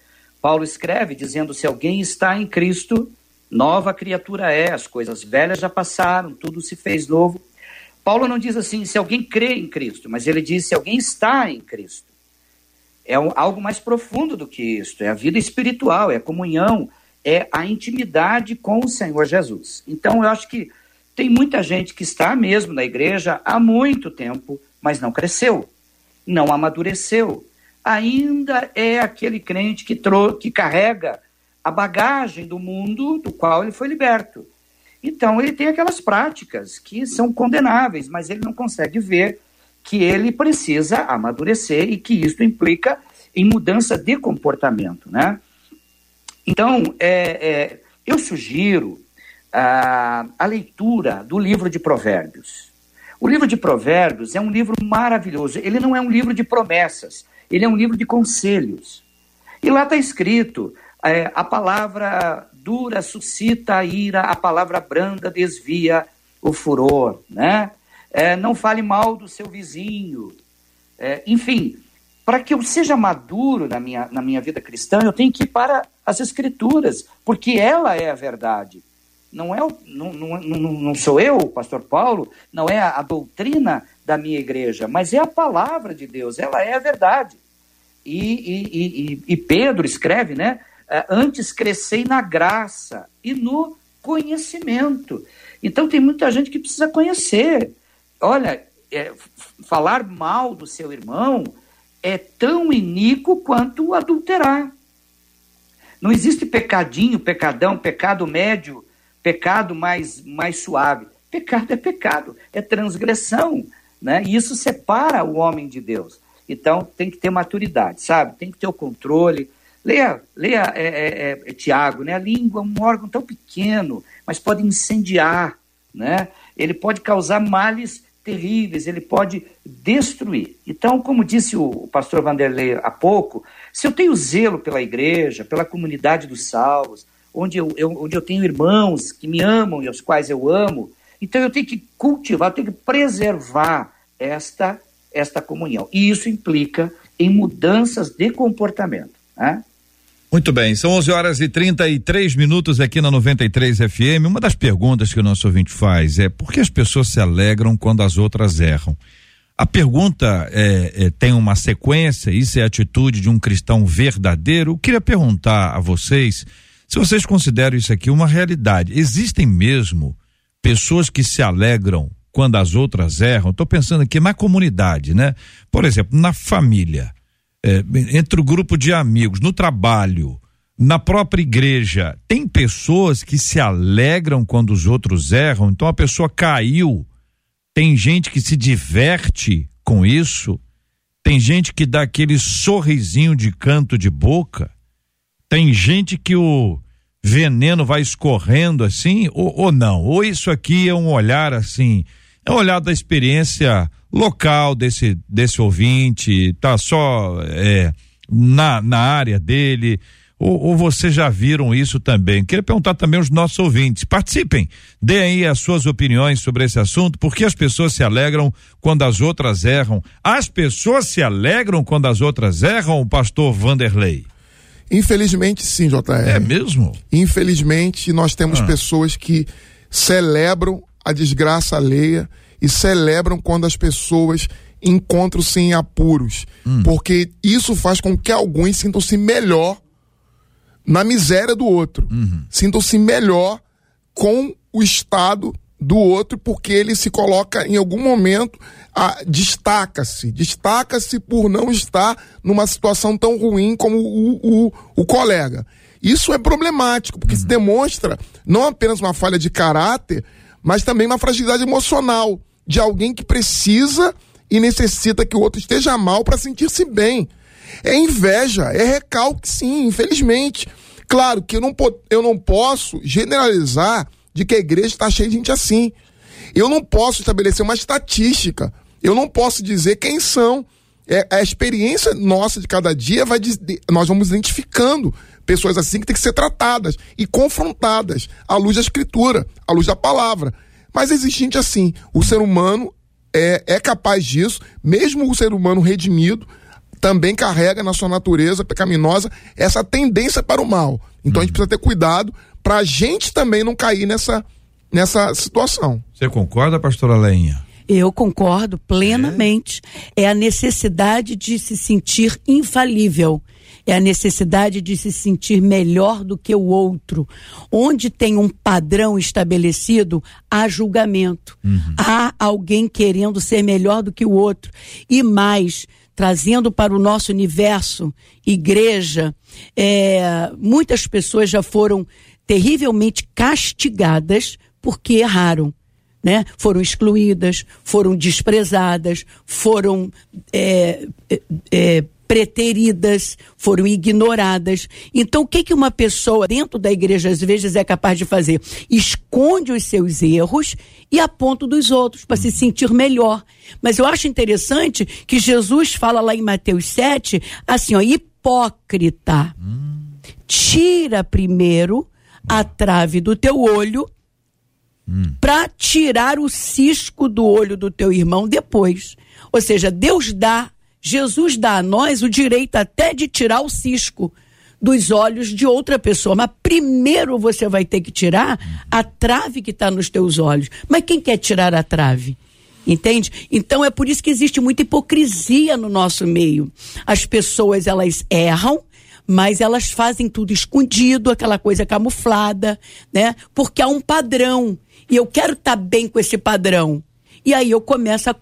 Paulo escreve dizendo: se alguém está em Cristo, nova criatura é, as coisas velhas já passaram, tudo se fez novo. Paulo não diz assim, se alguém crê em Cristo, mas ele diz se alguém está em Cristo. É algo mais profundo do que isso, é a vida espiritual, é a comunhão, é a intimidade com o Senhor Jesus. Então eu acho que tem muita gente que está mesmo na igreja há muito tempo, mas não cresceu, não amadureceu. Ainda é aquele crente que, que carrega a bagagem do mundo do qual ele foi liberto. Então, ele tem aquelas práticas que são condenáveis, mas ele não consegue ver que ele precisa amadurecer e que isso implica em mudança de comportamento, né? Então, é, é, eu sugiro a, a leitura do livro de Provérbios. O livro de Provérbios é um livro maravilhoso. Ele não é um livro de promessas, ele é um livro de conselhos. E lá está escrito: é, a palavra dura suscita a ira, a palavra branda desvia o furor, né? É, não fale mal do seu vizinho. É, enfim, para que eu seja maduro na minha, na minha vida cristã, eu tenho que ir para as Escrituras, porque ela é a verdade. Não, é não, não, não, sou eu, pastor Paulo, não é a, a doutrina da minha igreja, mas é a palavra de Deus, ela é a verdade. E, e, e, e Pedro escreve, né? É, antes crescei na graça e no conhecimento. Então tem muita gente que precisa conhecer. Olha, é, falar mal do seu irmão é tão iníquo quanto adulterar. Não existe pecadinho, pecadão, pecado médio, pecado mais, mais suave. Pecado é pecado, é transgressão, né? E isso separa o homem de Deus. Então tem que ter maturidade, sabe? Tem que ter o controle. Leia, leia é, é, é, Tiago, né? A língua é um órgão tão pequeno, mas pode incendiar, né? Ele pode causar males terríveis, ele pode destruir. Então, como disse o pastor Vanderlei há pouco, se eu tenho zelo pela igreja, pela comunidade dos salvos, onde eu, eu, onde eu tenho irmãos que me amam e aos quais eu amo, então eu tenho que cultivar, eu tenho que preservar esta, esta comunhão. E isso implica em mudanças de comportamento. Né?
Muito bem, são 11 horas e 33 minutos aqui na 93 FM. Uma das perguntas que o nosso ouvinte faz é por que as pessoas se alegram quando as outras erram? A pergunta é, é, tem uma sequência, isso é a atitude de um cristão verdadeiro. Eu queria perguntar a vocês se vocês consideram isso aqui uma realidade. Existem mesmo pessoas que se alegram quando as outras erram? Estou pensando aqui na comunidade, né? Por exemplo, na família é, entre o grupo de amigos, no trabalho, na própria igreja, tem pessoas que se alegram quando os outros erram, então a pessoa caiu. Tem gente que se diverte com isso. Tem gente que dá aquele sorrisinho de canto de boca. Tem gente que o veneno vai escorrendo assim, ou, ou não. Ou isso aqui é um olhar assim, é um olhar da experiência local desse, desse ouvinte, tá só é, na, na área dele, ou, ou vocês já viram isso também? Queria perguntar também aos nossos ouvintes. Participem, deem aí as suas opiniões sobre esse assunto, porque as pessoas se alegram quando as outras erram. As pessoas se alegram quando as outras erram, pastor Vanderlei?
Infelizmente, sim, JR.
É mesmo?
Infelizmente, nós temos ah. pessoas que celebram a desgraça alheia e celebram quando as pessoas encontram-se em apuros, hum. porque isso faz com que alguns sintam-se melhor na miséria do outro, uhum. sintam-se melhor com o estado do outro, porque ele se coloca em algum momento, destaca-se, destaca-se por não estar numa situação tão ruim como o, o, o colega. Isso é problemático, porque uhum. se demonstra não apenas uma falha de caráter, mas também uma fragilidade emocional de alguém que precisa e necessita que o outro esteja mal para sentir-se bem. É inveja, é recalque, sim, infelizmente. Claro que eu não, eu não posso generalizar de que a igreja está cheia de gente assim. Eu não posso estabelecer uma estatística. Eu não posso dizer quem são. É, a experiência nossa de cada dia vai nós vamos identificando pessoas assim que têm que ser tratadas e confrontadas à luz da escritura, à luz da palavra. Mas existe gente assim. O ser humano é, é capaz disso, mesmo o ser humano redimido, também carrega na sua natureza pecaminosa essa tendência para o mal. Então a gente uhum. precisa ter cuidado para a gente também não cair nessa, nessa situação.
Você concorda, pastora Leinha?
Eu concordo plenamente. É. é a necessidade de se sentir infalível é a necessidade de se sentir melhor do que o outro. Onde tem um padrão estabelecido, há julgamento. Uhum. Há alguém querendo ser melhor do que o outro. E mais, trazendo para o nosso universo, igreja, é, muitas pessoas já foram terrivelmente castigadas porque erraram. Né? Foram excluídas, foram desprezadas, foram é, é, é preteridas, foram ignoradas. Então, o que, que uma pessoa dentro da igreja às vezes é capaz de fazer? Esconde os seus erros e aponta dos outros para se sentir melhor. Mas eu acho interessante que Jesus fala lá em Mateus 7, assim, ó, hipócrita. Tira primeiro a trave do teu olho hum. para tirar o cisco do olho do teu irmão depois. Ou seja, Deus dá Jesus dá a nós o direito até de tirar o cisco dos olhos de outra pessoa. Mas primeiro você vai ter que tirar a trave que está nos teus olhos. Mas quem quer tirar a trave? Entende? Então é por isso que existe muita hipocrisia no nosso meio. As pessoas elas erram, mas elas fazem tudo escondido, aquela coisa camuflada, né? Porque há um padrão e eu quero estar tá bem com esse padrão. E aí eu começo a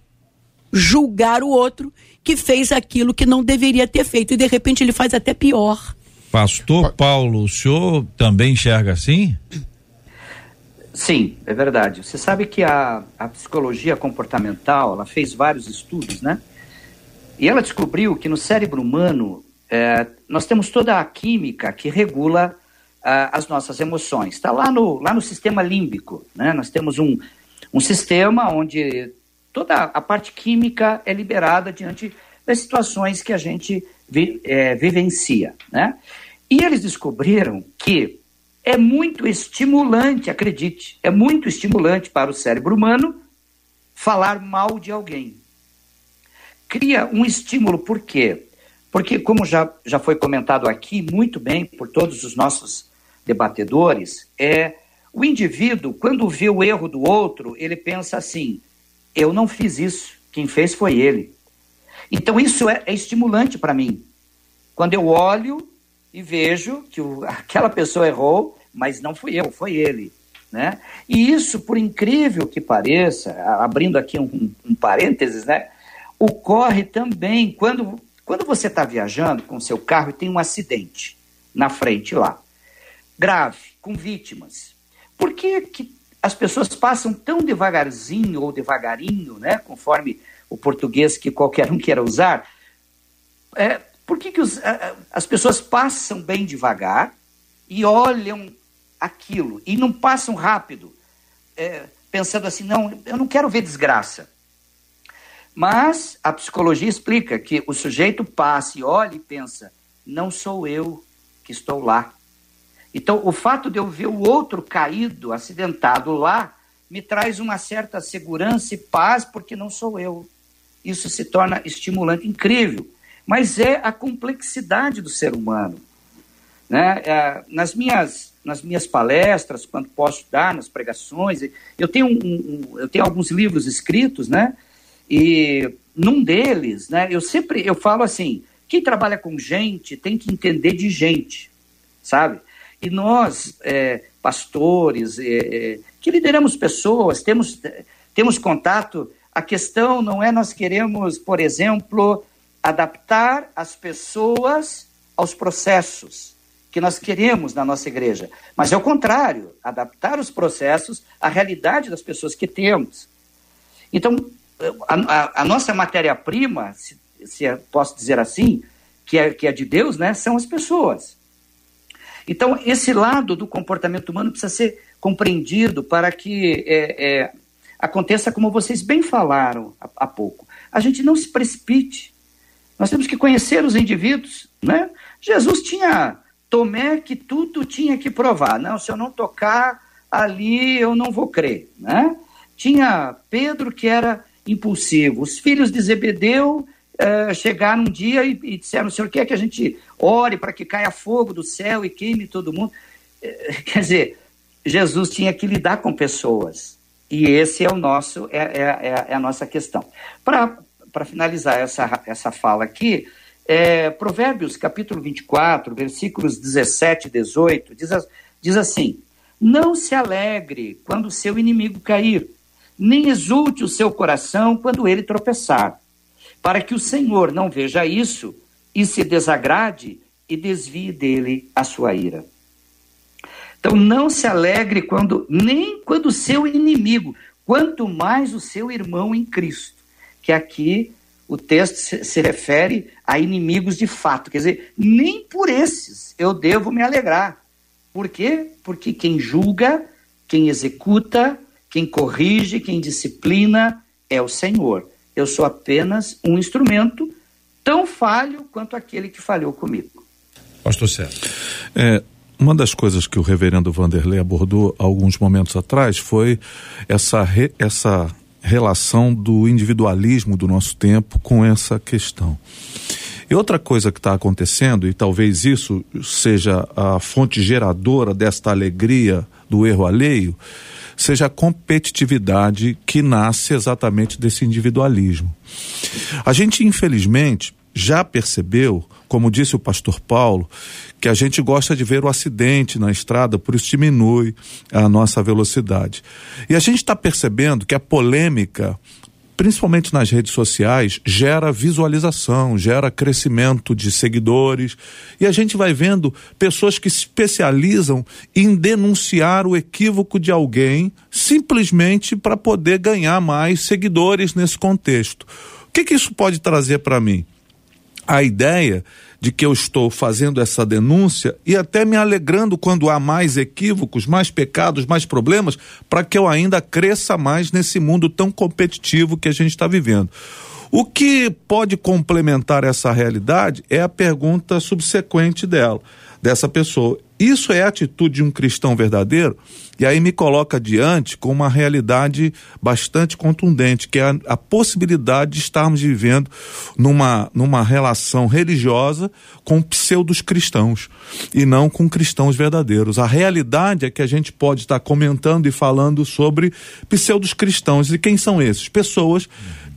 julgar o outro que fez aquilo que não deveria ter feito e de repente ele faz até pior.
Pastor Paulo, o senhor também enxerga assim?
Sim, é verdade. Você sabe que a, a psicologia comportamental, ela fez vários estudos, né? E ela descobriu que no cérebro humano é, nós temos toda a química que regula as nossas emoções. Está lá no, lá no sistema límbico, né? Nós temos um, um sistema onde toda a parte química é liberada diante das situações que a gente vi, é, vivencia. Né? E eles descobriram que é muito estimulante, acredite, é muito estimulante para o cérebro humano falar mal de alguém. Cria um estímulo, por quê? Porque, como já, já foi comentado aqui muito bem por todos os nossos debatedores, é o indivíduo, quando vê o erro do outro, ele pensa assim: eu não fiz isso, quem fez foi ele. Então isso é, é estimulante para mim. Quando eu olho e vejo que o, aquela pessoa errou, mas não fui eu, foi ele. Né? E isso, por incrível que pareça, abrindo aqui um, um parênteses, né, ocorre também quando, quando você está viajando com seu carro e tem um acidente na frente lá, grave, com vítimas. Por que, que as pessoas passam tão devagarzinho ou devagarinho, né, conforme o português que qualquer um queira usar. É, por que, que os, as pessoas passam bem devagar e olham aquilo e não passam rápido, é, pensando assim, não, eu não quero ver desgraça. Mas a psicologia explica que o sujeito passa e olha e pensa, não sou eu que estou lá. Então, o fato de eu ver o outro caído, acidentado lá, me traz uma certa segurança e paz, porque não sou eu. Isso se torna estimulante, incrível. Mas é a complexidade do ser humano. Né? É, nas, minhas, nas minhas palestras, quando posso dar, nas pregações, eu tenho, um, um, eu tenho alguns livros escritos, né? E num deles, né, eu sempre eu falo assim: quem trabalha com gente tem que entender de gente, sabe? E nós, é, pastores, é, é, que lideramos pessoas, temos, temos contato, a questão não é nós queremos, por exemplo, adaptar as pessoas aos processos que nós queremos na nossa igreja, mas é o contrário, adaptar os processos à realidade das pessoas que temos. Então, a, a, a nossa matéria-prima, se, se posso dizer assim, que é, que é de Deus, né, são as pessoas. Então, esse lado do comportamento humano precisa ser compreendido para que é, é, aconteça como vocês bem falaram há, há, pouco. A gente não se precipite. Nós temos que conhecer os indivíduos. Né? Jesus tinha Tomé que tudo tinha que provar. Não, se eu não tocar ali, eu não vou crer. Né? Tinha Pedro que era impulsivo. Os filhos de Zebedeu uh, chegaram um dia e, e, disseram: o senhor quer que a gente ore para que caia fogo do céu e queime todo mundo? Uh, quer dizer, Jesus tinha que lidar com pessoas. E esse é o nosso, é, é, é, é a nossa questão. Para finalizar essa, essa fala aqui, é, Provérbios capítulo 24, versículos 17 e 18, diz, diz assim: Não se alegre quando seu inimigo cair, nem exulte o seu coração quando ele tropeçar, para que o Senhor não veja isso e se desagrade e desvie dele a sua ira. Então não se alegre quando nem quando seu inimigo, quanto mais o seu irmão em Cristo, que aqui o texto se, se refere a inimigos de fato, quer dizer, nem por esses eu devo me alegrar. Por quê? Porque quem julga, quem executa, quem corrige, quem disciplina é o Senhor. Eu sou apenas um instrumento tão falho quanto aquele que falhou comigo.
Pastor Sérgio.
É, uma das coisas que o reverendo Vanderlei abordou alguns momentos atrás foi essa, re, essa relação do individualismo do nosso tempo com essa questão. E outra coisa que está acontecendo, e talvez isso seja a fonte geradora desta alegria do erro alheio, seja a competitividade que nasce exatamente desse individualismo. A gente, infelizmente, já percebeu, como disse o pastor Paulo, que a gente gosta de ver o acidente na estrada, por isso diminui a nossa velocidade. E a gente está percebendo que a polêmica, principalmente nas redes sociais, gera visualização, gera crescimento de seguidores. E a gente vai vendo pessoas que se especializam em denunciar o equívoco de alguém simplesmente para poder ganhar mais seguidores nesse contexto. O que, que isso pode trazer para mim? a ideia de que eu estou fazendo essa denúncia e até me alegrando quando há mais equívocos, mais pecados, mais problemas, para que eu ainda cresça mais nesse mundo tão competitivo que a gente está vivendo. O que pode complementar essa realidade é a pergunta subsequente dela, dessa pessoa. Isso é a atitude de um cristão verdadeiro? E aí me coloca diante com uma realidade bastante contundente, que é a, a, possibilidade de estarmos vivendo numa, numa relação religiosa com pseudos cristãos e não com cristãos verdadeiros. A realidade é que a gente pode estar comentando e falando sobre pseudos cristãos. E quem são esses? Pessoas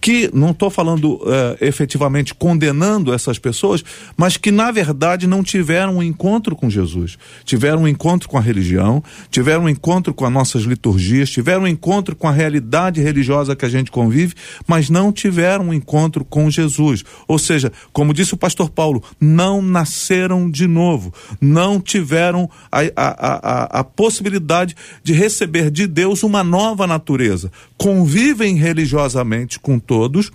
que não estou falando uh, efetivamente condenando essas pessoas, mas que na verdade não tiveram um encontro com Jesus, tiveram um encontro com a religião, tiveram um encontro com as nossas liturgias, tiveram um encontro com a realidade religiosa que a gente convive, mas não tiveram um encontro com Jesus. Ou seja, como disse o pastor Paulo, não nasceram de novo, não tiveram a, a, a, a possibilidade de receber de Deus uma nova natureza, convivem religiosamente com todos,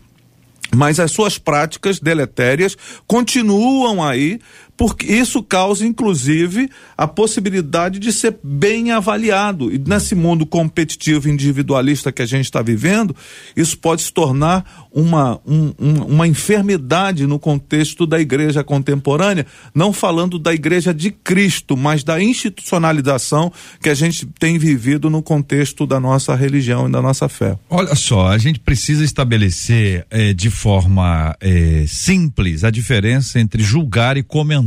mas as suas práticas deletérias continuam aí porque isso causa, inclusive, a possibilidade de ser bem avaliado. E nesse mundo competitivo individualista que a gente está vivendo, isso pode se tornar uma, um, uma enfermidade no contexto da igreja contemporânea, não falando da igreja de Cristo, mas da institucionalização que a gente tem vivido no contexto da nossa religião e da nossa fé.
Olha só, a gente precisa estabelecer eh, de forma eh, simples a diferença entre julgar e comentar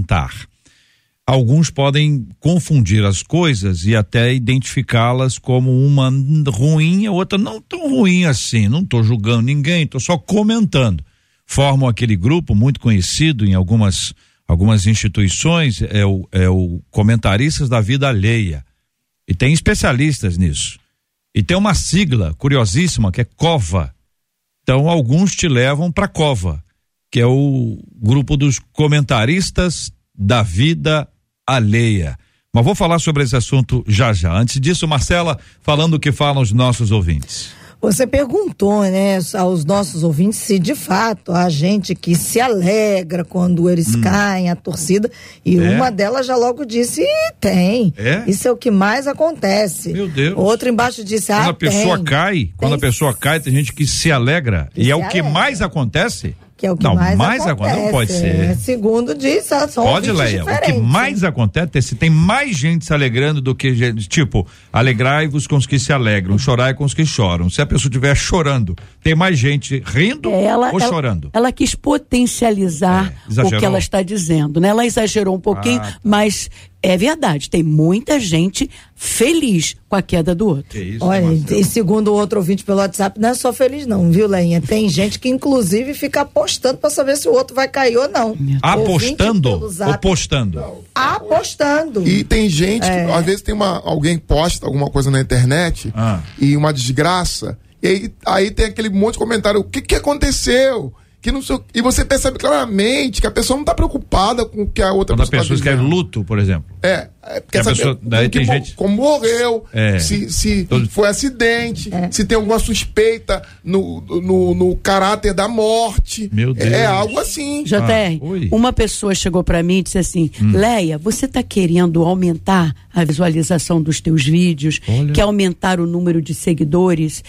Alguns podem confundir as coisas e até identificá-las como uma ruim, a outra não tão ruim assim. Não estou julgando ninguém, estou só comentando. Formam aquele grupo muito conhecido em algumas, algumas instituições, é o, é o Comentaristas da Vida Alheia. E tem especialistas nisso. E tem uma sigla curiosíssima que é COVA. Então, alguns te levam para COVA que é o grupo dos comentaristas da vida alheia. Mas vou falar sobre esse assunto já já. Antes disso, Marcela, falando o que falam os nossos ouvintes.
Você perguntou, né, aos nossos ouvintes se de fato há gente que se alegra quando eles hum. caem, a torcida, e é? uma delas já logo disse, tem. É? Isso é o que mais acontece.
Meu Deus.
Outro embaixo disse,
quando
ah,
a pessoa
tem.
cai, quando a pessoa cai, tem gente que se alegra. Que e é se é o alegra. que mais acontece?
Que é o que
Não,
mais,
mais
acontece.
não pode ser.
É, segundo diz, são
Pode, Leia. O que
diferentes.
mais acontece é se tem mais gente se alegrando do que gente. Tipo, alegrai-vos com os que se alegram, chorai com os que choram. Se a pessoa estiver chorando, tem mais gente rindo
É, ela,
ou
ela-
chorando?
Ela quis potencializar
É,
o que ela está dizendo, né? Ela exagerou um pouquinho,
Ah, tá.
mas é verdade, tem muita gente feliz com a queda do outro.
Que isso,
Olha,
Marcelo?
e segundo o outro ouvinte pelo WhatsApp, não é só feliz não, viu, Leinha? Tem gente que inclusive fica apostando pra saber se o outro vai cair ou não.
Apostando ou postando?
Apostando.
E tem gente
É.
que, às vezes, tem uma, alguém posta alguma coisa na internet
Ah.
e uma desgraça, e aí, aí tem aquele monte de comentário: o que, que aconteceu? Que não sei, o- e você percebe claramente que a pessoa não está preocupada com o que a outra
Quando a
pessoa
pessoa
tá
quer
vivendo.
luto, por exemplo.
É, é,
a
quer saber
pessoa- daí
que
tem
mo-
gente-
como morreu,
É.
se, se
Todo-
foi acidente,
É.
se tem alguma suspeita no, no, no caráter da morte.
Meu
É, é
Deus.
algo assim.
JR,
Ah,
uma pessoa chegou para mim e disse assim:
Hum.
Leia, você está querendo aumentar a visualização dos teus vídeos,
Olha.
quer aumentar o número de seguidores?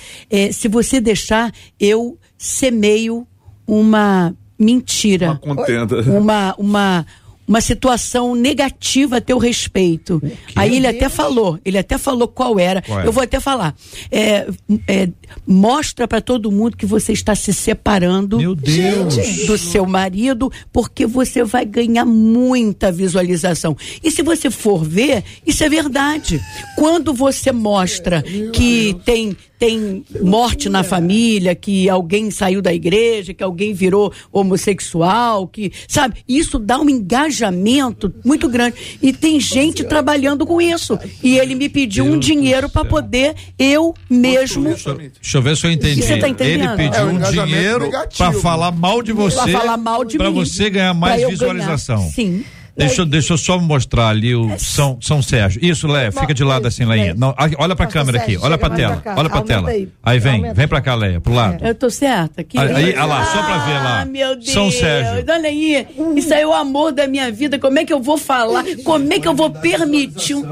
Se você deixar, eu semeio uma mentira.
Uma contenda.
Uma, uma, uma situação negativa a teu respeito. Aí ele até falou, ele até falou qual era.
Qual?
Eu vou até falar. É, é, mostra para todo mundo que você está se separando
Meu Deus.
do seu marido, porque você vai ganhar muita visualização. E se você for ver, isso é verdade. Quando você mostra que tem tem morte na família, que alguém saiu da igreja, que alguém virou homossexual, que sabe, isso dá um engajamento muito grande. E tem gente trabalhando com isso. E ele me pediu um dinheiro para poder eu mesmo
Deixa eu ver se eu entendi.
Você tá entendendo?
Ele pediu
É um
dinheiro para falar mal de você,
Pra falar mal de
pra
mim.
você ganhar mais visualização.
ganhar. Sim.
Deixa, eu- deixa eu só mostrar ali o São, São Sérgio. Isso, Leia, fica de lado assim, Leia. Não, olha pra câmera aqui, olha pra tela, olha pra
Aumenta
tela.
aí.
Aí vem,
Aumenta.
vem pra cá, Leia, pro lado.
Eu tô certa aqui.
Aí, aí, olha lá, só pra ver lá.
Ah, meu Deus.
São Sérgio.
Olha aí. Isso aí é o amor da minha vida. Como é que eu vou falar? Como é que eu vou permitir um...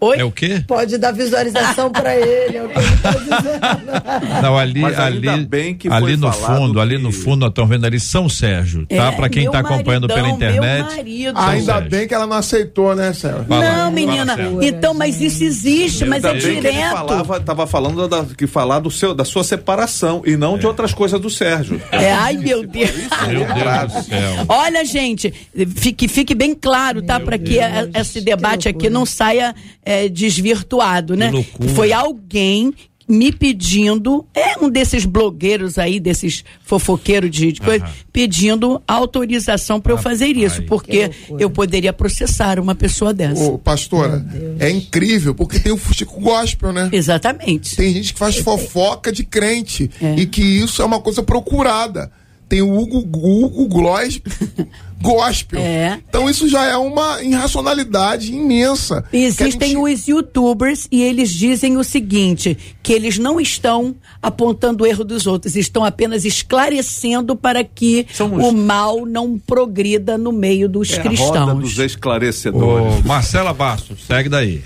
Oi?
É o quê?
Pode dar visualização pra ele, é o que ele tá dizendo.
Não, ali, ali,
bem que
ali no fundo, ali no fundo, nós estamos vendo ali São Sérgio, tá?
É,
pra quem tá acompanhando pela internet.
Meu marido.
São
Ainda
Sérgio.
bem que ela não aceitou, né?
Fala,
não, menina.
Sérgio.
então, mas isso existe, mas é
que
direto.
falava, tava falando da, que falar do seu, da sua separação e não de outras coisas do Sérgio.
É, ai, meu Deus.
Meu Deus do céu.
Olha, gente, fique, fique bem claro, tá? Para que a- esse debate aqui não saia é, desvirtuado, né?
Que.
Foi alguém me pedindo, é um desses blogueiros aí, desses fofoqueiros de, de coisa, pedindo autorização para eu fazer isso, porque eu poderia processar uma pessoa dessa.
Ô, pastora, é incrível, porque tem o fuxico gospel, né?
Exatamente.
Tem gente que faz fofoca de crente
É.
e que isso é uma coisa procurada. Tem o Hugo, Hugo Gloss gospel.
É.
Então isso já é uma irracionalidade imensa.
Existem
gente-
os youtubers e eles dizem o seguinte: que eles não estão apontando o erro dos outros, estão apenas esclarecendo para que
São os-
o mal não progrida no meio dos
É a roda
cristãos.
dos esclarecedores.
Ô, Marcela Bastos, segue daí.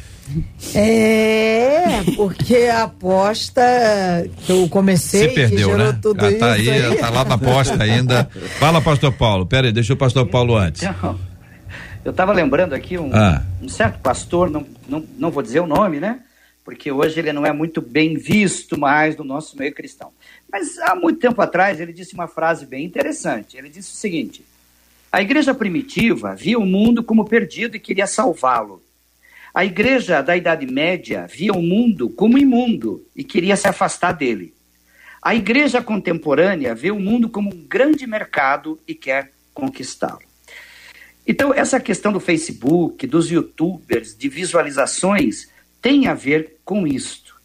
É, porque a aposta que eu comecei,
Se perdeu,
que gerou
né?
tudo
tá aí,
aí.
tá lá na posta ainda. Fala, pastor Paulo. Pera aí, deixa o pastor Paulo antes.
Então, eu estava lembrando aqui um,
Ah.
um certo pastor, não, não, não vou dizer o nome, né? Porque hoje ele não é muito bem visto mais no nosso meio cristão. Mas há muito tempo atrás ele disse uma frase bem interessante. Ele disse o seguinte: a igreja primitiva via o mundo como perdido e queria salvá-lo. A igreja da Idade Média via o mundo como imundo e queria se afastar dele. A igreja contemporânea vê o mundo como um grande mercado e quer conquistá-lo. Então, essa questão do Facebook, dos youtubers, de visualizações, tem a ver com isto.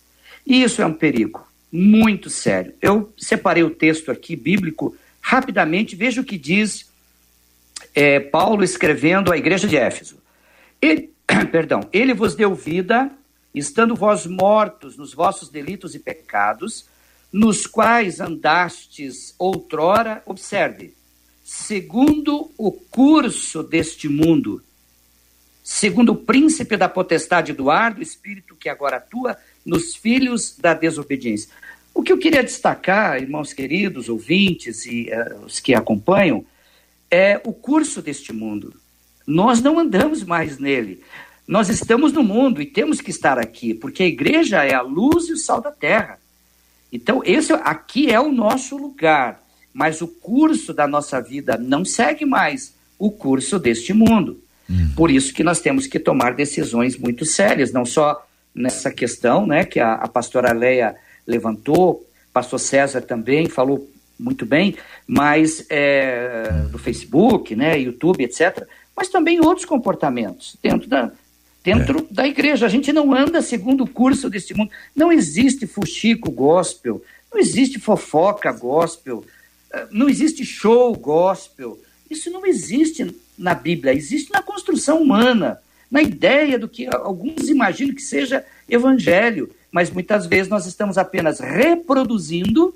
E isso é um perigo muito sério. Eu separei o texto aqui bíblico rapidamente, veja o que diz é, Paulo escrevendo à igreja de Éfeso. Ele, perdão, ele vos deu vida, estando vós mortos nos vossos delitos e pecados, nos quais andastes outrora, observe, segundo o curso deste mundo, segundo o príncipe da potestade do ar, do espírito que agora atua nos filhos da desobediência. O que eu queria destacar, irmãos queridos, ouvintes e uh, os que acompanham, é o curso deste mundo. Nós não andamos mais nele. Nós estamos no mundo e temos que estar aqui, porque a igreja é a luz e o sal da terra. Então, esse aqui é o nosso lugar, mas o curso da nossa vida não segue mais o curso deste mundo. Hum. Por isso que nós temos que tomar decisões muito sérias, não só nessa questão, né, que a, a pastora Leia levantou, pastor César também falou muito bem, mas é, do Facebook, né, YouTube, etc., mas também outros comportamentos dentro da, dentro é. da igreja. A gente não anda segundo o curso deste mundo. Não existe fuxico gospel, não existe fofoca gospel, eh, não existe show gospel. Isso não existe na Bíblia, existe na construção humana, na ideia do que alguns imaginam que seja evangelho, mas muitas vezes nós estamos apenas reproduzindo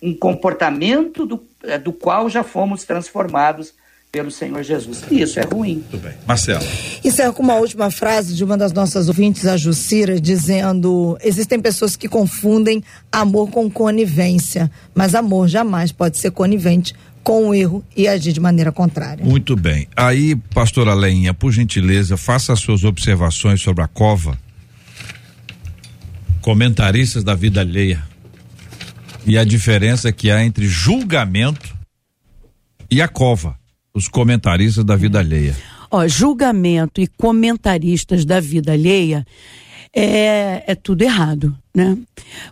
um comportamento do, eh, do qual já fomos transformados pelo Senhor Jesus. E isso é ruim.
Tudo bem. Marcelo.
Encerro com uma última frase de uma das nossas ouvintes, a Jucira, dizendo: existem pessoas que confundem amor com conivência, mas amor jamais pode ser conivente com o erro e agir de maneira contrária.
Muito bem. Aí, pastora Leinha, por gentileza, faça as suas observações sobre a cova. Comentaristas da vida alheia. E a diferença que há entre julgamento e a cova os comentaristas da vida alheia?
Ó, julgamento e comentaristas da vida alheia é, é tudo errado, né?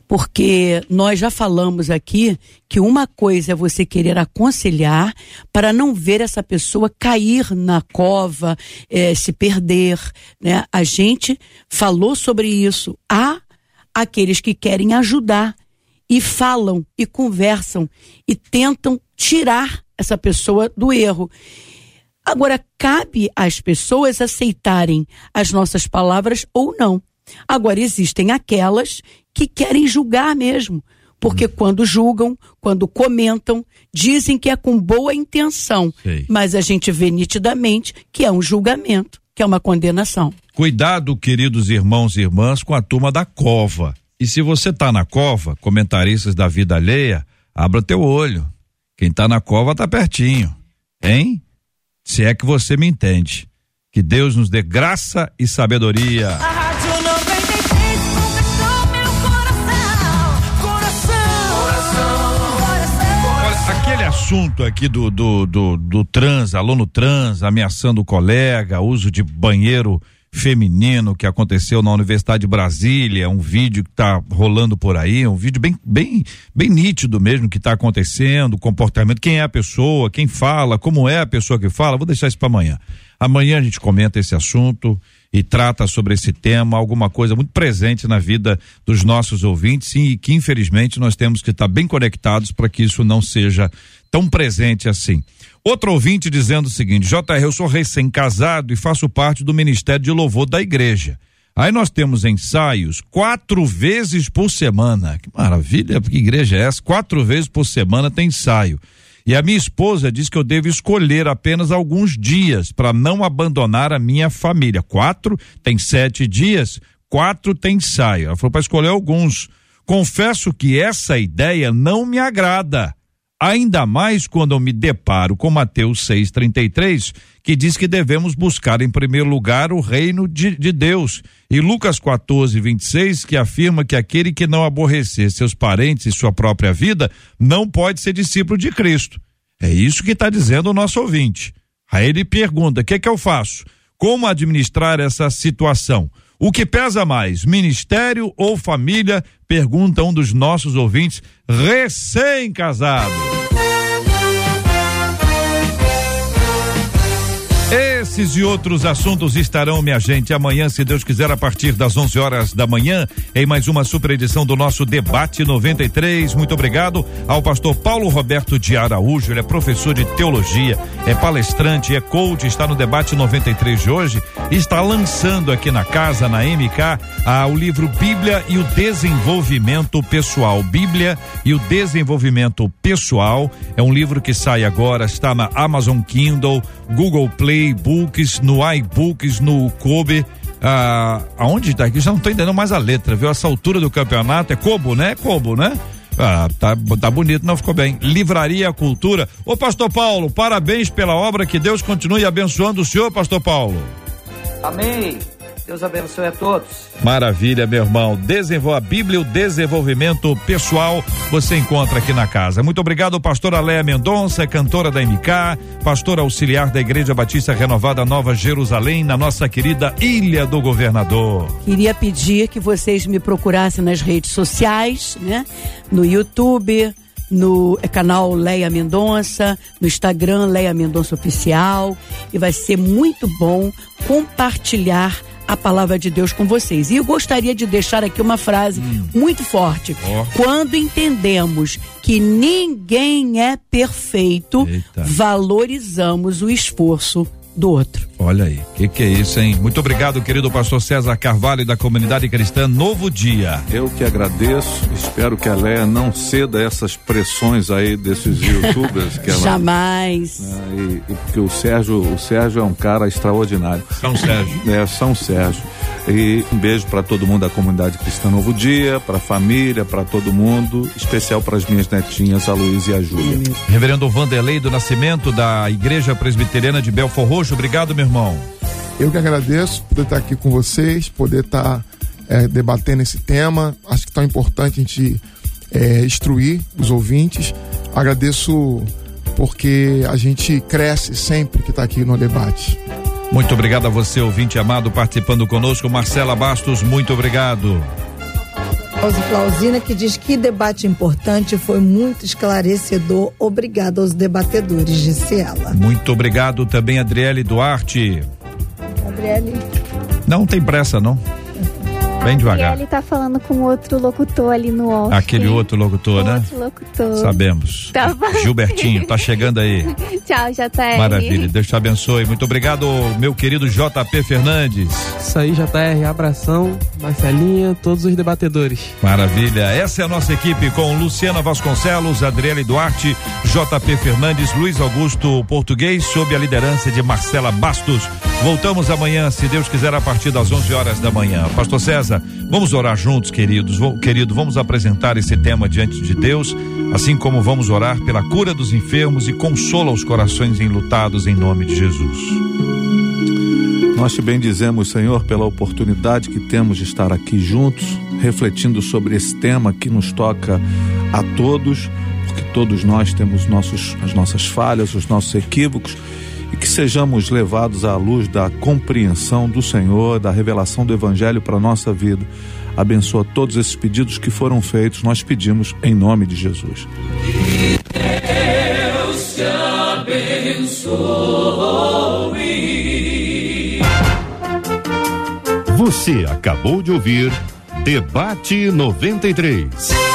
Porque nós já falamos aqui que uma coisa é você querer aconselhar para não ver essa pessoa cair na cova, é, se perder, né? A gente falou sobre isso. Há aqueles que querem ajudar e falam e conversam e tentam tirar essa pessoa do erro. Agora, cabe às pessoas aceitarem as nossas palavras ou não. Agora, existem aquelas que querem julgar mesmo, porque hum. quando julgam, quando comentam, dizem que é com boa intenção, Sei. mas a gente vê nitidamente que é um julgamento, que é uma condenação.
Cuidado, queridos irmãos e irmãs, com a turma da cova. E se você está na cova, comentaristas da vida alheia, abra teu olho. Quem está na cova está pertinho, hein? Se é que você me entende. Que Deus nos dê graça e sabedoria. A Rádio 93 conquistou meu coração, coração, coração, coração. Aquele assunto aqui do, do, do, do trans, aluno trans, ameaçando o colega, uso de banheiro feminino que aconteceu na Universidade de Brasília, um vídeo que está rolando por aí, um vídeo bem, bem, bem nítido mesmo que está acontecendo, o comportamento, quem é a pessoa, quem fala, como é a pessoa que fala, vou deixar isso para amanhã. Amanhã a gente comenta esse assunto e trata sobre esse tema, alguma coisa muito presente na vida dos nossos ouvintes e que infelizmente nós temos que estar tá bem conectados para que isso não seja tão presente assim. Outro ouvinte dizendo o seguinte: JR, eu sou recém-casado e faço parte do Ministério de Louvor da igreja. Aí nós temos ensaios quatro vezes por semana. Que maravilha, que igreja é essa? Quatro vezes por semana tem ensaio. E a minha esposa diz que eu devo escolher apenas alguns dias para não abandonar a minha família. Quatro tem sete dias, quatro tem ensaio. Ela falou para escolher alguns. Confesso que essa ideia não me agrada Ainda mais quando eu me deparo com Mateus 6,33, que diz que devemos buscar em primeiro lugar o reino de, de Deus. E Lucas 14, 26, que afirma que aquele que não aborrecer seus parentes e sua própria vida não pode ser discípulo de Cristo. É isso que está dizendo o nosso ouvinte. Aí ele pergunta: o que, é que eu faço? Como administrar essa situação? O que pesa mais, ministério ou família? Pergunta um dos nossos ouvintes recém-casado. Esses e outros assuntos estarão, minha gente, amanhã, se Deus quiser, a partir das 11 horas da manhã, em mais uma super edição do nosso Debate 93. Muito obrigado ao pastor Paulo Roberto de Araújo, ele é professor de teologia, é palestrante, é coach, está no Debate 93 de hoje, está lançando aqui na casa, na MK, o livro Bíblia e o Desenvolvimento Pessoal. Bíblia e o Desenvolvimento Pessoal é um livro que sai agora, está na Amazon Kindle, Google Play, Books, no iBooks, no Kobe. Ah, aonde está aqui? Já não estou entendendo mais a letra, viu? Essa altura do campeonato é Cobo, né? Cobo, né? Ah, tá, tá bonito, não ficou bem. Livraria Cultura. Ô, Pastor Paulo, parabéns pela obra, que Deus continue abençoando o senhor, Pastor Paulo.
Amém. Deus abençoe a todos.
Maravilha, meu irmão. Desenvolva a Bíblia, o desenvolvimento pessoal você encontra aqui na casa. Muito obrigado, pastora Léa Mendonça, cantora da MK, pastora auxiliar da Igreja Batista Renovada Nova Jerusalém, na nossa querida Ilha do Governador.
Queria pedir que vocês me procurassem nas redes sociais, né? No YouTube, no canal Leia Mendonça, no Instagram Leia Mendonça Oficial, e vai ser muito bom compartilhar a palavra de Deus com vocês. E eu gostaria de deixar aqui uma frase hum. muito forte. Oh. Quando entendemos que ninguém é perfeito, Eita. valorizamos o esforço do outro.
Olha aí, o que, que, é isso, hein? Muito obrigado, querido pastor César Carvalho da comunidade cristã Novo Dia.
Eu que agradeço, espero que a Leia não ceda essas pressões aí desses youtubers. Que ela,
Jamais.
Né, e, e, porque o Sérgio, o Sérgio é um cara extraordinário.
São Sérgio.
É, São Sérgio. E um beijo para todo mundo da comunidade cristã Novo Dia, para a família, para todo mundo, especial para as minhas netinhas, a Luísa e a Júlia.
Reverendo Vanderlei do Nascimento da Igreja Presbiteriana de Belfor Roxo, obrigado, meu irmão.
Eu que agradeço por estar aqui com vocês, poder estar é, debatendo esse tema. Acho que é tão importante a gente é, instruir os ouvintes. Agradeço porque a gente cresce sempre que está aqui no debate.
Muito obrigado a você, ouvinte amado, participando conosco. Marcela Bastos, muito obrigado.
Rose Clausina, que diz que debate importante foi muito esclarecedor. Obrigado aos debatedores, disse ela.
Muito obrigado também, Adriele Duarte.
Adriele.
Não tem pressa, não. Bem devagar.
E ele tá falando com outro locutor ali no off.
Aquele outro locutor, né?
Outro locutor.
Sabemos. Tá Gilbertinho, tá chegando aí.
Tchau, JR.
Maravilha, Deus te abençoe. Muito obrigado, meu querido JP Fernandes.
Isso aí, JR, abração, Marcelinha, todos os debatedores.
Maravilha, essa é a nossa equipe com Luciana Vasconcelos, Adriele Duarte, JP Fernandes, Luiz Augusto Português, sob a liderança de Marcela Bastos. Voltamos amanhã, se Deus quiser, a partir das 11 horas da manhã. Pastor César, vamos orar juntos, queridos. Querido, vamos apresentar esse tema diante de Deus, assim como vamos orar pela cura dos enfermos e consola os corações enlutados em nome de Jesus.
Nós te bendizemos, Senhor, pela oportunidade que temos de estar aqui juntos, refletindo sobre esse tema que nos toca a todos, porque todos nós temos nossos, as nossas falhas, os nossos equívocos que sejamos levados à luz da compreensão do Senhor, da revelação do Evangelho para a nossa vida. Abençoa todos esses pedidos que foram feitos, nós pedimos em nome de Jesus.
Que Deus te abençoe. Você acabou de ouvir Debate 93.